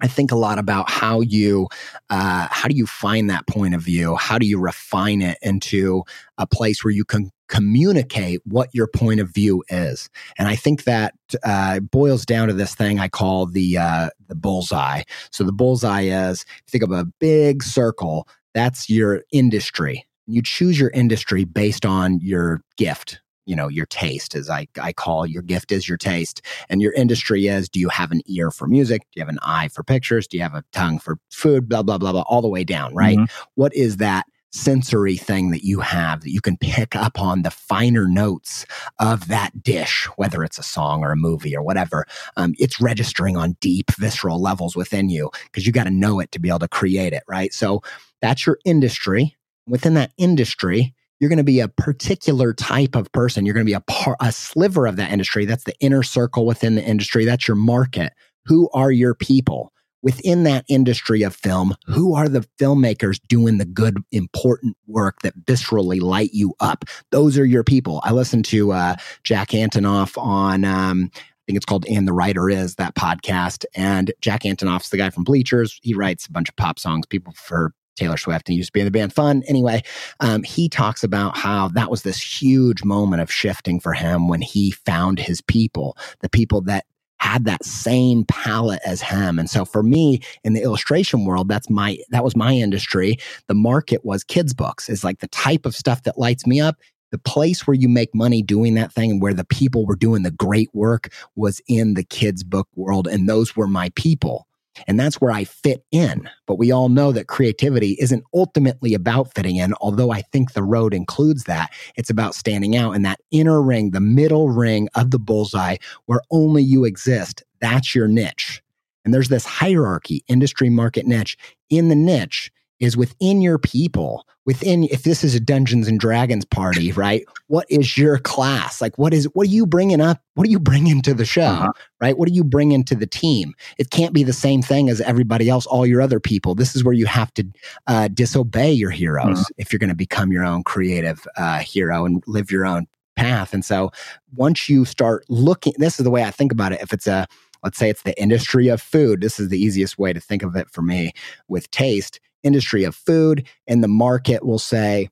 I think a lot about how you uh, how do you find that point of view? How do you refine it into a place where you can communicate what your point of view is? And I think that uh, boils down to this thing I call the uh, the bullseye. So the bullseye is think of a big circle, that's your industry. You choose your industry based on your gift you know, your taste is I, I call your gift is your taste and your industry is, do you have an ear for music? Do you have an eye for pictures? Do you have a tongue for food? Blah, blah, blah, blah, all the way down, right? Mm-hmm. What is that? sensory thing that you have that you can pick up on the finer notes of that dish, whether it's a song or a movie or whatever. Um, it's registering on deep visceral levels within you because you got to know it to be able to create it, right? So that's your industry. Within that industry, you're going to be a particular type of person. You're going to be a par- a sliver of that industry. That's the inner circle within the industry. That's your market. Who are your people? within that industry of film, who are the filmmakers doing the good, important work that viscerally light you up? Those are your people. I listened to uh, Jack Antonoff on, um, I think it's called And the Writer Is, that podcast. And Jack Antonoff's the guy from Bleachers. He writes a bunch of pop songs. People for Taylor Swift and used to be in the band Fun. Anyway, um, he talks about how that was this huge moment of shifting for him when he found his people, the people that had that same palette as him. And so for me in the illustration world, that's my that was my industry. The market was kids books. Is like the type of stuff that lights me up. The place where you make money doing that thing and where the people were doing the great work was in the kids book world and those were my people. And that's where I fit in. But we all know that creativity isn't ultimately about fitting in, although I think the road includes that. It's about standing out in that inner ring, the middle ring of the bullseye where only you exist. That's your niche. And there's this hierarchy, industry market niche. In the niche, is within your people within if this is a dungeons and dragons party right? What is your class? Like what is what are you bringing up? What are you bringing to the show uh-huh. right? What are you bringing to the team? It can't be the same thing as everybody else all your other people. This is where you have to uh, disobey your heroes uh-huh. if you're going to become your own creative uh, hero and live your own path. And so once you start looking this is the way i think about it. If it's a let's say it's the industry of food this is the easiest way to think of it for me with taste industry of food, and the market will say,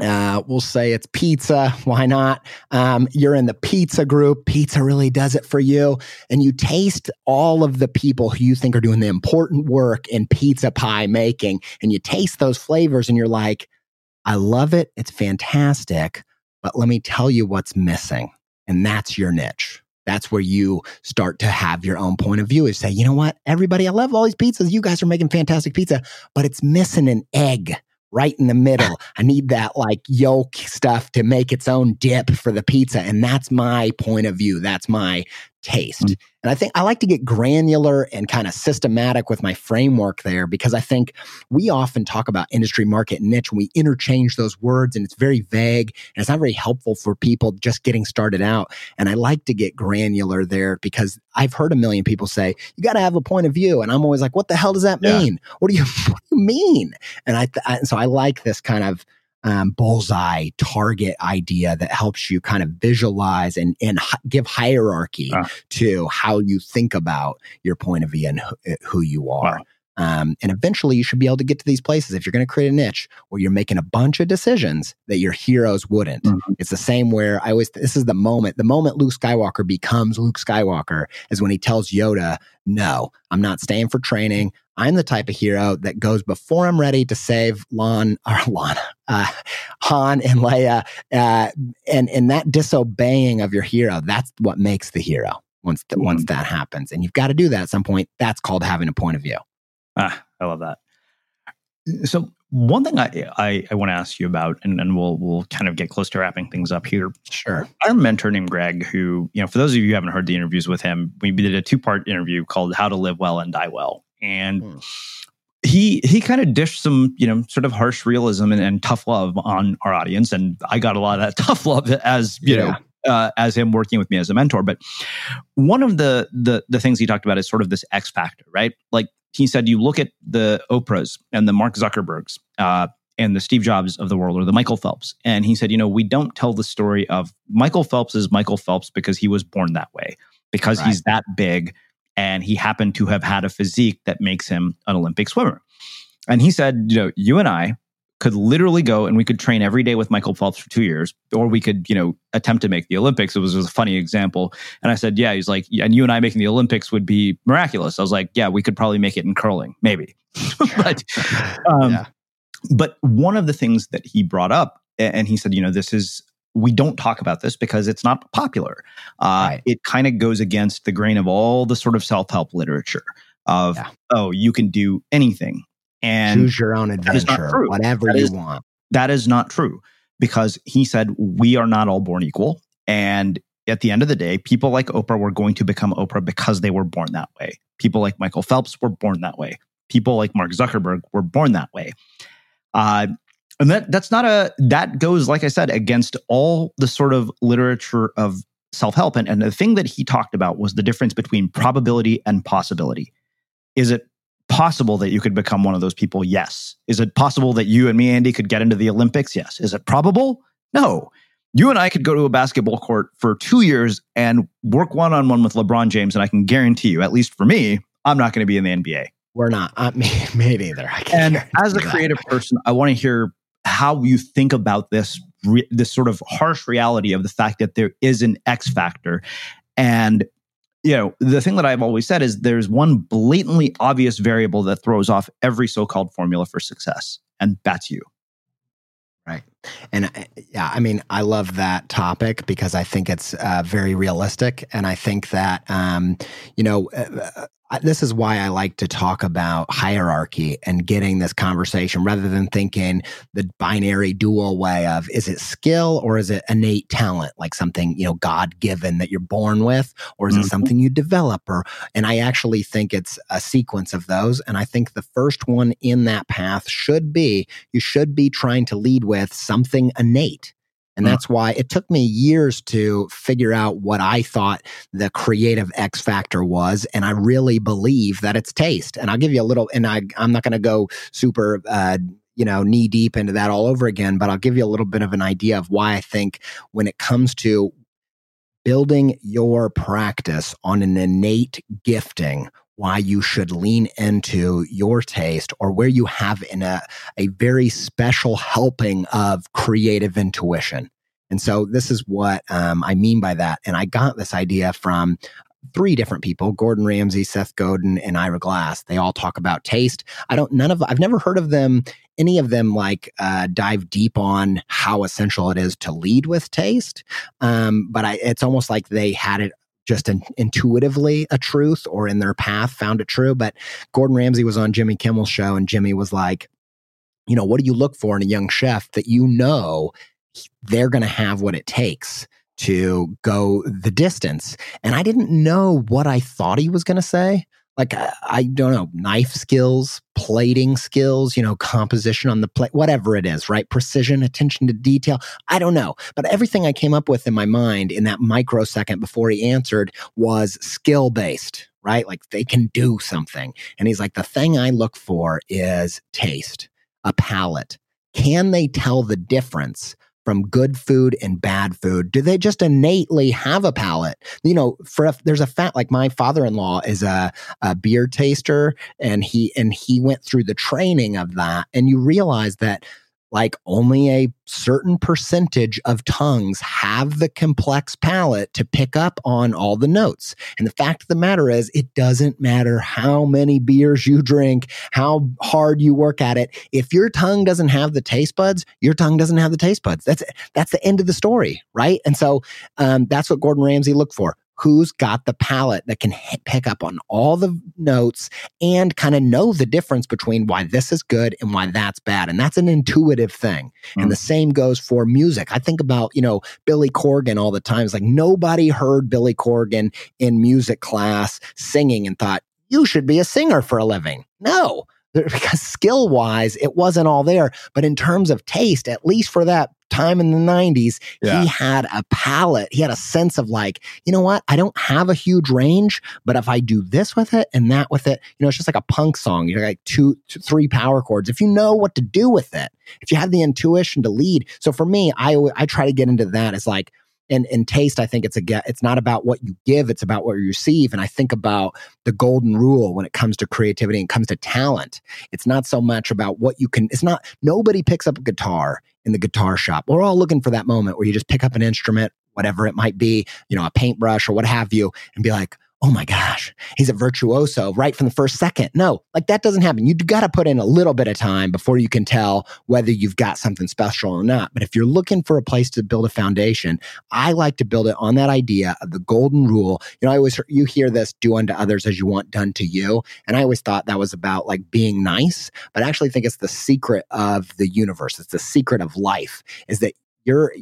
uh, we'll say it's pizza. Why not? Um, you're in the pizza group. Pizza really does it for you. And you taste all of the people who you think are doing the important work in pizza pie making. And you taste those flavors and you're like, I love it. It's fantastic. But let me tell you what's missing. And that's your niche that's where you start to have your own point of view is say, you know what, everybody, I love all these pizzas. You guys are making fantastic pizza, but it's missing an egg right in the middle. I need that like yolk stuff to make its own dip for the pizza. And that's my point of view. That's my taste. Mm-hmm. And I think I like to get granular and kind of systematic with my framework there because I think we often talk about industry, market, niche, and we interchange those words and it's very vague and it's not very helpful for people just getting started out. And I like to get granular there because I've heard a million people say, you got to have a point of view. And I'm always like, what the hell does that mean? Yeah. What do you, what do you mean? And I, th- I, so I like this kind of um, bullseye target idea that helps you kind of visualize and, and h- give hierarchy uh. to how you think about your point of view and wh- who you are. Wow. Um, and eventually you should be able to get to these places if you're going to create a niche where you're making a bunch of decisions that your heroes wouldn't. Mm-hmm. It's the same where I always, this is the moment, the moment Luke Skywalker becomes Luke Skywalker is when he tells Yoda, no, I'm not staying for training. I'm the type of hero that goes before I'm ready to save Lon or Lon, uh, Han and Leia. Uh, and, and that disobeying of your hero, that's what makes the hero once, the, mm-hmm. once that happens. And you've got to do that at some point. That's called having a point of view. Ah, I love that. So one thing I I, I want to ask you about, and, and we'll we'll kind of get close to wrapping things up here. Sure. Our mentor named Greg, who you know, for those of you who haven't heard the interviews with him, we did a two part interview called "How to Live Well and Die Well," and hmm. he he kind of dished some you know sort of harsh realism and, and, tough love on our audience, and I got a lot of that tough love as you yeah. know. Uh, as him working with me as a mentor, but one of the the the things he talked about is sort of this X factor, right? Like he said you look at the Oprahs and the Mark Zuckerbergs uh, and the Steve Jobs of the world or the Michael Phelps. And he said, you know, we don't tell the story of Michael Phelps is Michael Phelps because he was born that way, because right. he's that big and he happened to have had a physique that makes him an Olympic swimmer. And he said, you know, you and I could literally go and we could train every day with Michael Phelps for two years, or we could, you know, attempt to make the Olympics. It was, it was a funny example. And I said, yeah, he's like, and you and I making the Olympics would be miraculous. I was like, yeah, we could probably make it in curling, maybe. but, um, yeah. but one of the things that he brought up, and he said, you know, this is we don't talk about this because it's not popular. Uh, right. It kind of goes against the grain of all the sort of self help literature of, yeah. oh, you can do anything and choose your own adventure, whatever that you is, want. That is not true because he said, we are not all born equal. And at the end of the day, people like Oprah were going to become Oprah because they were born that way. People like Michael Phelps were born that way. People like Mark Zuckerberg were born that way. Uh, and that that's not a that goes, like I said, against all the sort of literature of self-help. And, and the thing that he talked about was the difference between probability and possibility. Is it possible that you could become one of those people? Yes. Is it possible that you and me, Andy, could get into the Olympics? Yes. Is it probable? No you and I could go to a basketball court for two years and work one on one with LeBron James, and I can guarantee you, at least for me, I'm not going to be in the NBA. We're not. Uh, me, me neither. and as a creative that. person, I want to hear how you think about this re- this sort of harsh reality of the fact that there is an X factor, and you know the thing that I've always said is there's one blatantly obvious variable that throws off every so-called formula for success, and that's you. Right. And uh, yeah, I mean, I love that topic because I think it's uh, very realistic. And I think that, um, you know, uh, uh this is why I like to talk about hierarchy and getting this conversation rather than thinking the binary dual way of is it skill or is it innate talent, like something, you know, God given that you're born with, or is mm-hmm. it something you develop? Or, and I actually think it's a sequence of those. And I think the first one in that path should be you should be trying to lead with something innate and that's why it took me years to figure out what I thought the creative X factor was. And I really believe that it's taste. And I'll give you a little, and I, I'm not going to go super, uh, you know, knee deep into that all over again, but I'll give you a little bit of an idea of why I think when it comes to building your practice on an innate gifting why you should lean into your taste or where you have in a, a very special helping of creative intuition. And so this is what um, I mean by that. And I got this idea from three different people Gordon Ramsay, Seth Godin, and Ira Glass. They all talk about taste. I don't, none of, I've never heard of them, any of them like uh, dive deep on how essential it is to lead with taste. Um, but I, it's almost like they had it just in, intuitively a truth or in their path found it true. But Gordon Ramsay was on Jimmy Kimmel's show, and Jimmy was like, you know, what do you look for in a young chef that you know they're going to have what it takes to go the distance? And I didn't know what I thought he was going to say like I, I, don't know knife skills plating skills you know composition on the plate whatever it is right? Precision attention to detail. I don't know. But everything i came up with in my mind in that microsecond before he answered was skill based right? Like they can do something. And he's like the thing i look for is taste a palate. Can they tell the difference from good food and bad food? Do they just innately have a palate? You know, for a, there's a fat like my father-in-law is a, a beer taster, and he and he went through the training of that, and you realize that like only a certain percentage of tongues have the complex palate to pick up on all the notes. And the fact of the matter is, it doesn't matter how many beers you drink, how hard you work at it. If your tongue doesn't have the taste buds, your tongue doesn't have the taste buds. That's that's the end of the story, right? And so um, that's what Gordon Ramsay looked for who's got the palate that can hit, pick up on all the notes and kind of know the difference between why this is good and why that's bad. And that's an intuitive thing. Mm. And the same goes for music. I think about, you know, Billy Corgan all the time. It's like nobody heard Billy Corgan in music class singing and thought, you should be a singer for a living. No, because skill wise, it wasn't all there. But in terms of taste, at least for that time in the 90s, yeah. he had a palette. He had a sense of like, you know what? I don't have a huge range, but if I do this with it and that with it, you know, it's just like a punk song. You're like two, two three power chords. If you know what to do with it, if you have the intuition to lead. So for me, I I try to get into that as like, and in taste i think it's a it's not about what you give it's about what you receive. And i think about the golden rule when it comes to creativity and comes to talent. It's not so much about what you can it's not nobody picks up a guitar in the guitar shop. We're all looking for that moment where you just pick up an instrument whatever it might be you know a paintbrush or what have you and be like oh my gosh, he's a virtuoso right from the first second. No, like that doesn't happen. You got to put in a little bit of time before you can tell whether you've got something special or not. But if you're looking for a place to build a foundation, I like to build it on that idea of the golden rule. You know, I always, you hear this do unto others as you want done to you. And I always thought that was about like being nice, but I actually think it's the secret of the universe. It's the secret of life is that you're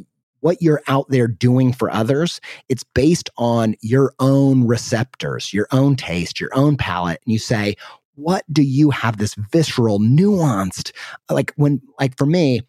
what you're out there doing for others, it's based on your own receptors, your own taste, your own palate. And you say, what do you have this visceral, nuanced, like when, like for me,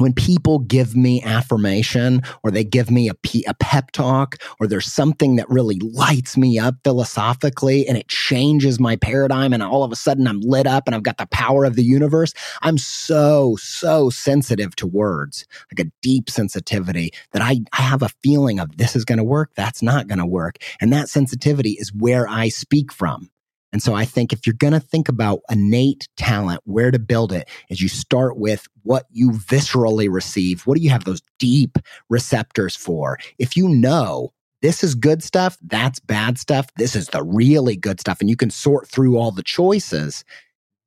when people give me affirmation or they give me a, a pep talk or there's something that really lights me up philosophically and it changes my paradigm and all of a sudden I'm lit up and I've got the power of the universe, I'm so, so sensitive to words, like a deep sensitivity that I, I have a feeling of this is going to work, that's not going to work. And that sensitivity is where I speak from. And so I think if you're going to think about innate talent, where to build it is you start with what you viscerally receive. What do you have those deep receptors for? If you know this is good stuff, that's bad stuff, this is the really good stuff, and you can sort through all the choices,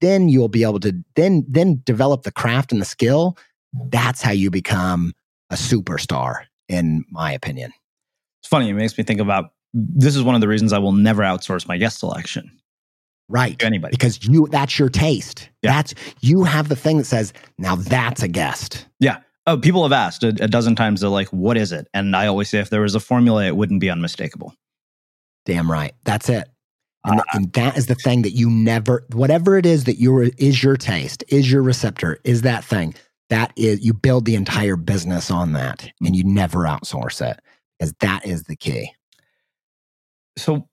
then you'll be able to then then develop the craft and the skill. That's how you become a superstar, in my opinion. It's funny. It makes me think about this is one of the reasons I will never outsource my guest selection Right. To anybody. Because you that's your taste. Yeah. That's you have the thing that says, now that's a guest. Yeah. Oh, people have asked a, a dozen times, they're like, what is it? And I always say if there was a formula, it wouldn't be unmistakable. Damn right. That's it. And, uh, and, that is the thing that you never, whatever it is that you is your taste, is your receptor, is that thing. That is, you build the entire business on that and you never outsource it because that is the key. So,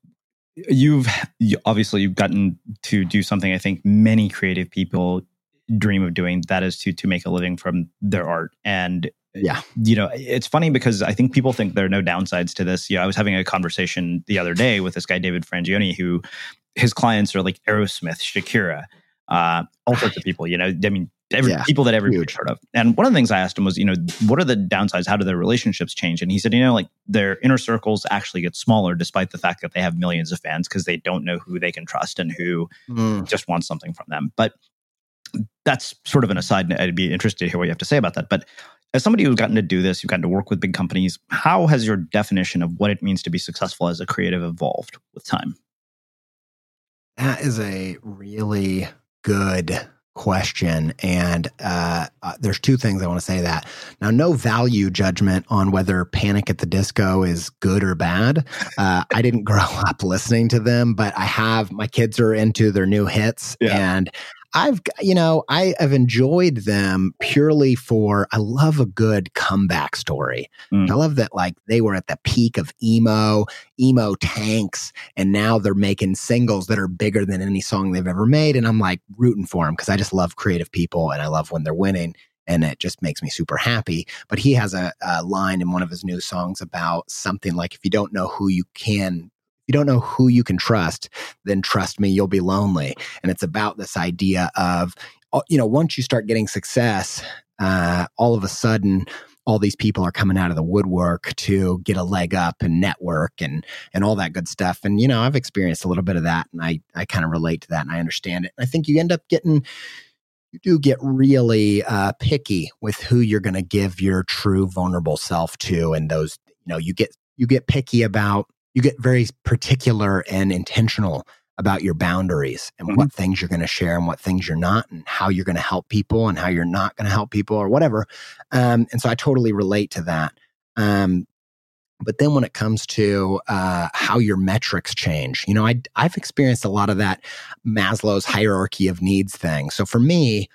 you've you, obviously you've gotten to do something I think many creative people dream of doing. That is to to make a living from their art. And yeah, you know, it's funny because I think people think there are no downsides to this. Yeah, I was having a conversation the other day with this guy David Frangioni, who his clients are like Aerosmith, Shakira, uh, all sorts of people. You know, I mean, every, yeah, people that everybody's heard of. And one of the things I asked him was, you know, what are the downsides? How do their relationships change? And he said, you know, like their inner circles actually get smaller despite the fact that they have millions of fans because they don't know who they can trust and who mm. just wants something from them. But that's sort of an aside. I'd be interested to hear what you have to say about that. But as somebody who's gotten to do this, you've gotten to work with big companies, how has your definition of what it means to be successful as a creative evolved with time? That is a really good question. And uh, uh, there's two things I want to say that. Now, no value judgment on whether Panic at the Disco is good or bad. Uh, I didn't grow up listening to them, but I have, my kids are into their new hits. Yeah. And I've, you know, I have enjoyed them purely for, I love a good comeback story. Mm. I love that, like, they were at the peak of emo, emo tanks, and now they're making singles that are bigger than any song they've ever made. And I'm like rooting for them because I just love creative people and I love when they're winning and it just makes me super happy. But he has a, a, line in one of his new songs about something like if you don't know who you can you don't know who you can trust, then trust me, you'll be lonely. And it's about this idea of, uh, you know, once you start getting success, uh, all of a sudden, all these people are coming out of the woodwork to get a leg up and network and and all that good stuff. And you know, I've experienced a little bit of that, and I I kind of relate to that, and I understand it. I think you end up getting you do get really uh, picky with who you're going to give your true vulnerable self to, and those you know you get you get picky about you get very particular and intentional about your boundaries and mm-hmm. what things you're going to share and what things you're not and how you're going to help people and how you're not going to help people or whatever. Um, and so i totally relate to that. Um, but then when it comes to uh, how your metrics change you know I, i've experienced a lot of that maslow's hierarchy of needs thing. So for me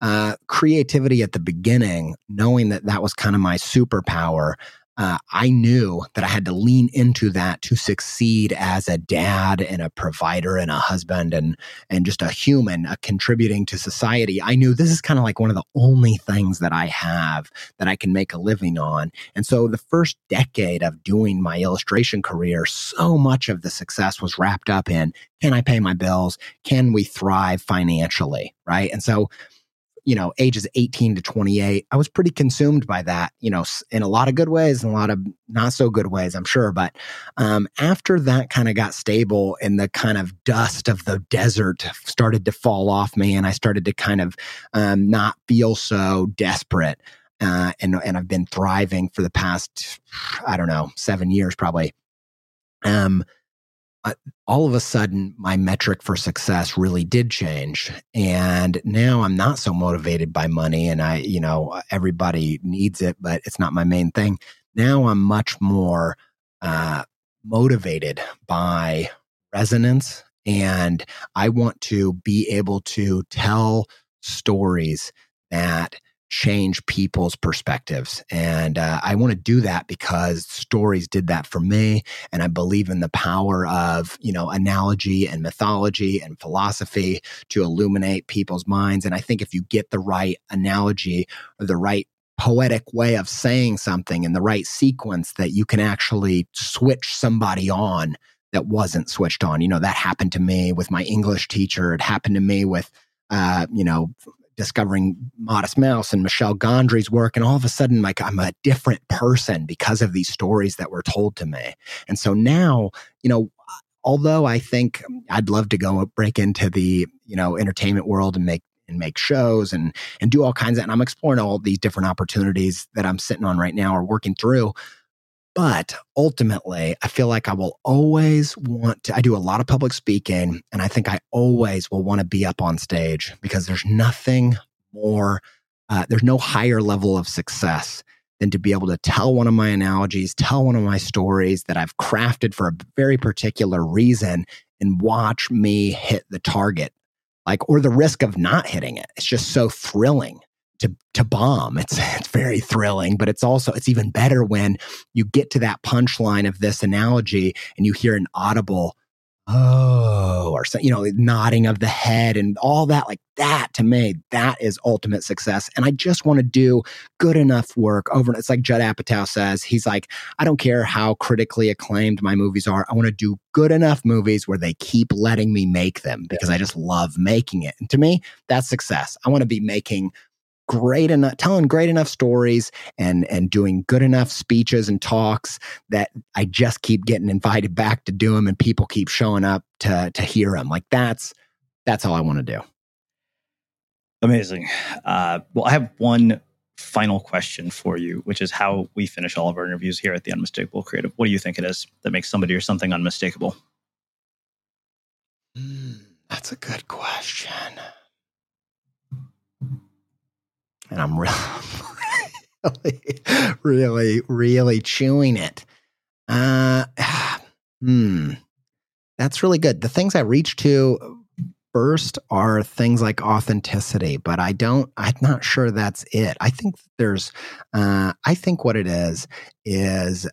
uh, creativity at the beginning knowing that that was kind of my superpower uh, I knew that I had to lean into that to succeed as a dad and a provider and a husband and and just a human, uh, contributing to society. I knew this is kind of like one of the only things that I have that I can make a living on. And so the first decade of doing my illustration career, so much of the success was wrapped up in can I pay my bills? Can we thrive financially? Right. And so you know, ages 18 to 28, I was pretty consumed by that, you know, in a lot of good ways and a lot of not so good ways, I'm sure. But um, after that kind of got stable and the kind of dust of the desert started to fall off me, and I started to kind of um, not feel so desperate. Uh, and and I've been thriving for the past, I don't know, seven years probably. Um, all of a sudden my metric for success really did change. And now i'm not so motivated by money and i you know everybody needs it but it's not my main thing. Now i'm much more uh, motivated by resonance and i want to be able to tell stories that change people's perspectives. And uh, I want to do that because stories did that for me. And I believe in the power of, you know, analogy and mythology and philosophy to illuminate people's minds. And I think if you get the right analogy or the right poetic way of saying something in the right sequence, that you can actually switch somebody on that wasn't switched on. You know, that happened to me with my English teacher. It happened to me with, uh, you know, discovering Modest Mouse and Michel Gondry's work. And all of a sudden, like I'm a different person because of these stories that were told to me. And so now, you know, although I think I'd love to go break into the, you know, entertainment world and make and make shows and and do all kinds of and I'm exploring all these different opportunities that I'm sitting on right now or working through. But ultimately, I feel like I will always want to. I do a lot of public speaking, and I think I always will want to be up on stage because there's nothing more, uh, there's no higher level of success than to be able to tell one of my analogies, tell one of my stories that I've crafted for a very particular reason and watch me hit the target. Like, or the risk of not hitting it. It's just so thrilling to to bomb. It's it's very thrilling, but it's also it's even better when you get to that punchline of this analogy and you hear an audible oh or so, you know nodding of the head and all that like that to me that is ultimate success. And i just want to do good enough work over it's like judd apatow says he's like i don't care how critically acclaimed my movies are i want to do good enough movies where they keep letting me make them because i just love making it. And to me that's success. I want to be making great enough telling great enough stories and and doing good enough speeches and talks that I just keep getting invited back to do them and people keep showing up to to hear them like that's that's all I want to do. Amazing. Uh, well I have one final question for you which is how we finish all of our interviews here at the unmistakable creative. What do you think it is that makes somebody or something unmistakable? Mm, that's a good question and I'm really, really, really chewing it. Uh, hmm, that's really good. The things I reach to first are things like authenticity, but I don't. I'm not sure that's it. I think there's. Uh, I think what it is is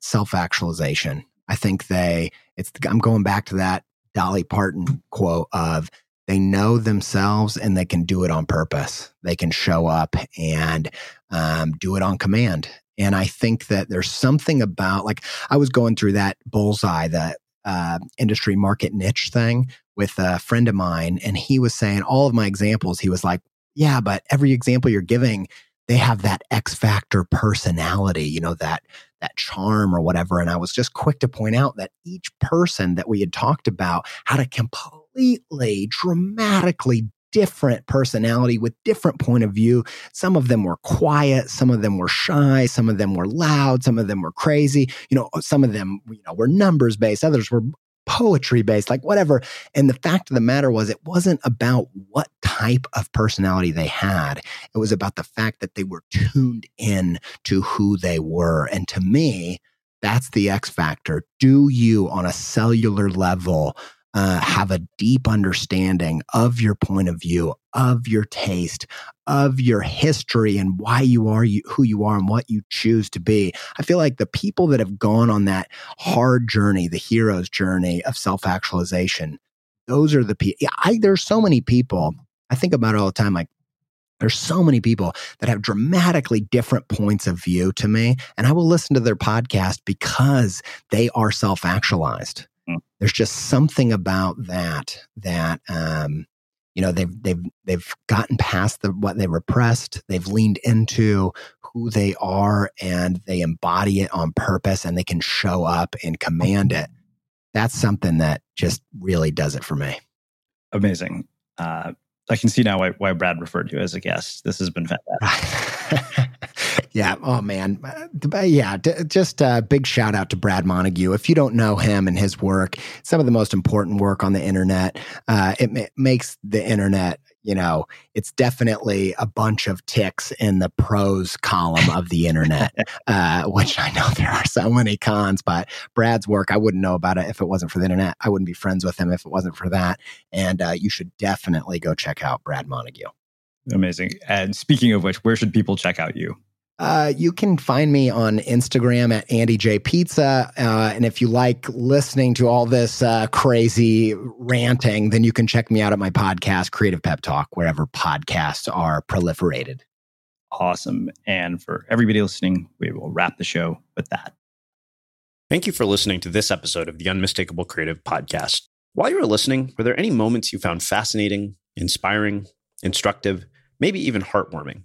self actualization. I think they. It's. I'm going back to that Dolly Parton quote of they know themselves and they can do it on purpose. They can show up and um, do it on command. And I think that there's something about, like, I was going through that bullseye, that uh, industry market niche thing with a friend of mine. And he was saying, all of my examples, he was like, yeah, but every example you're giving, they have that X factor personality, you know, that that charm or whatever. And I was just quick to point out that each person that we had talked about had a complete completely, dramatically different personality with different point of view. Some of them were quiet, some of them were shy, some of them were loud, some of them were crazy. You know, some of them, you know, were numbers based, others were poetry based, like whatever. And the fact of the matter was, it wasn't about what type of personality they had. It was about the fact that they were tuned in to who they were. And to me, that's the X factor. Do you, on a cellular level, uh, have a deep understanding of your point of view, of your taste, of your history, and why you are you, who you are and what you choose to be. I feel like the people that have gone on that hard journey, the hero's journey of self actualization, those are the people. I, there's so many people. I think about it all the time. Like there's so many people that have dramatically different points of view to me, and I will listen to their podcast because they are self actualized. Mm. There's just something about that that um, You know, they've they've they've gotten past the what they repressed. They've leaned into who they are and they embody it on purpose and they can show up and command it. That's something that just really does it for me. Amazing. Uh, I can see now why, why Brad referred you as a guest. This has been fantastic. yeah. Oh man. Yeah. just a big shout out to Brad Montague. If you don't know him and his work, some of the most important work on the internet. Uh, it ma- makes the internet you know, it's definitely a bunch of ticks in the pros column of the internet, uh, which I know there are so many cons, but Brad's work, I wouldn't know about it if it wasn't for the internet. I wouldn't be friends with him if it wasn't for that. And uh, you should definitely go check out Brad Montague. Amazing. And speaking of which, where should people check out you? Uh, you can find me on Instagram at Andy J Pizza. Uh, and if you like listening to all this uh, crazy ranting, then you can check me out at my podcast, Creative Pep Talk, wherever podcasts are proliferated. Awesome. And for everybody listening, we will wrap the show with that. Thank you for listening to this episode of the Unmistakable Creative Podcast. While you were listening, were there any moments you found fascinating, inspiring, instructive, maybe even heartwarming?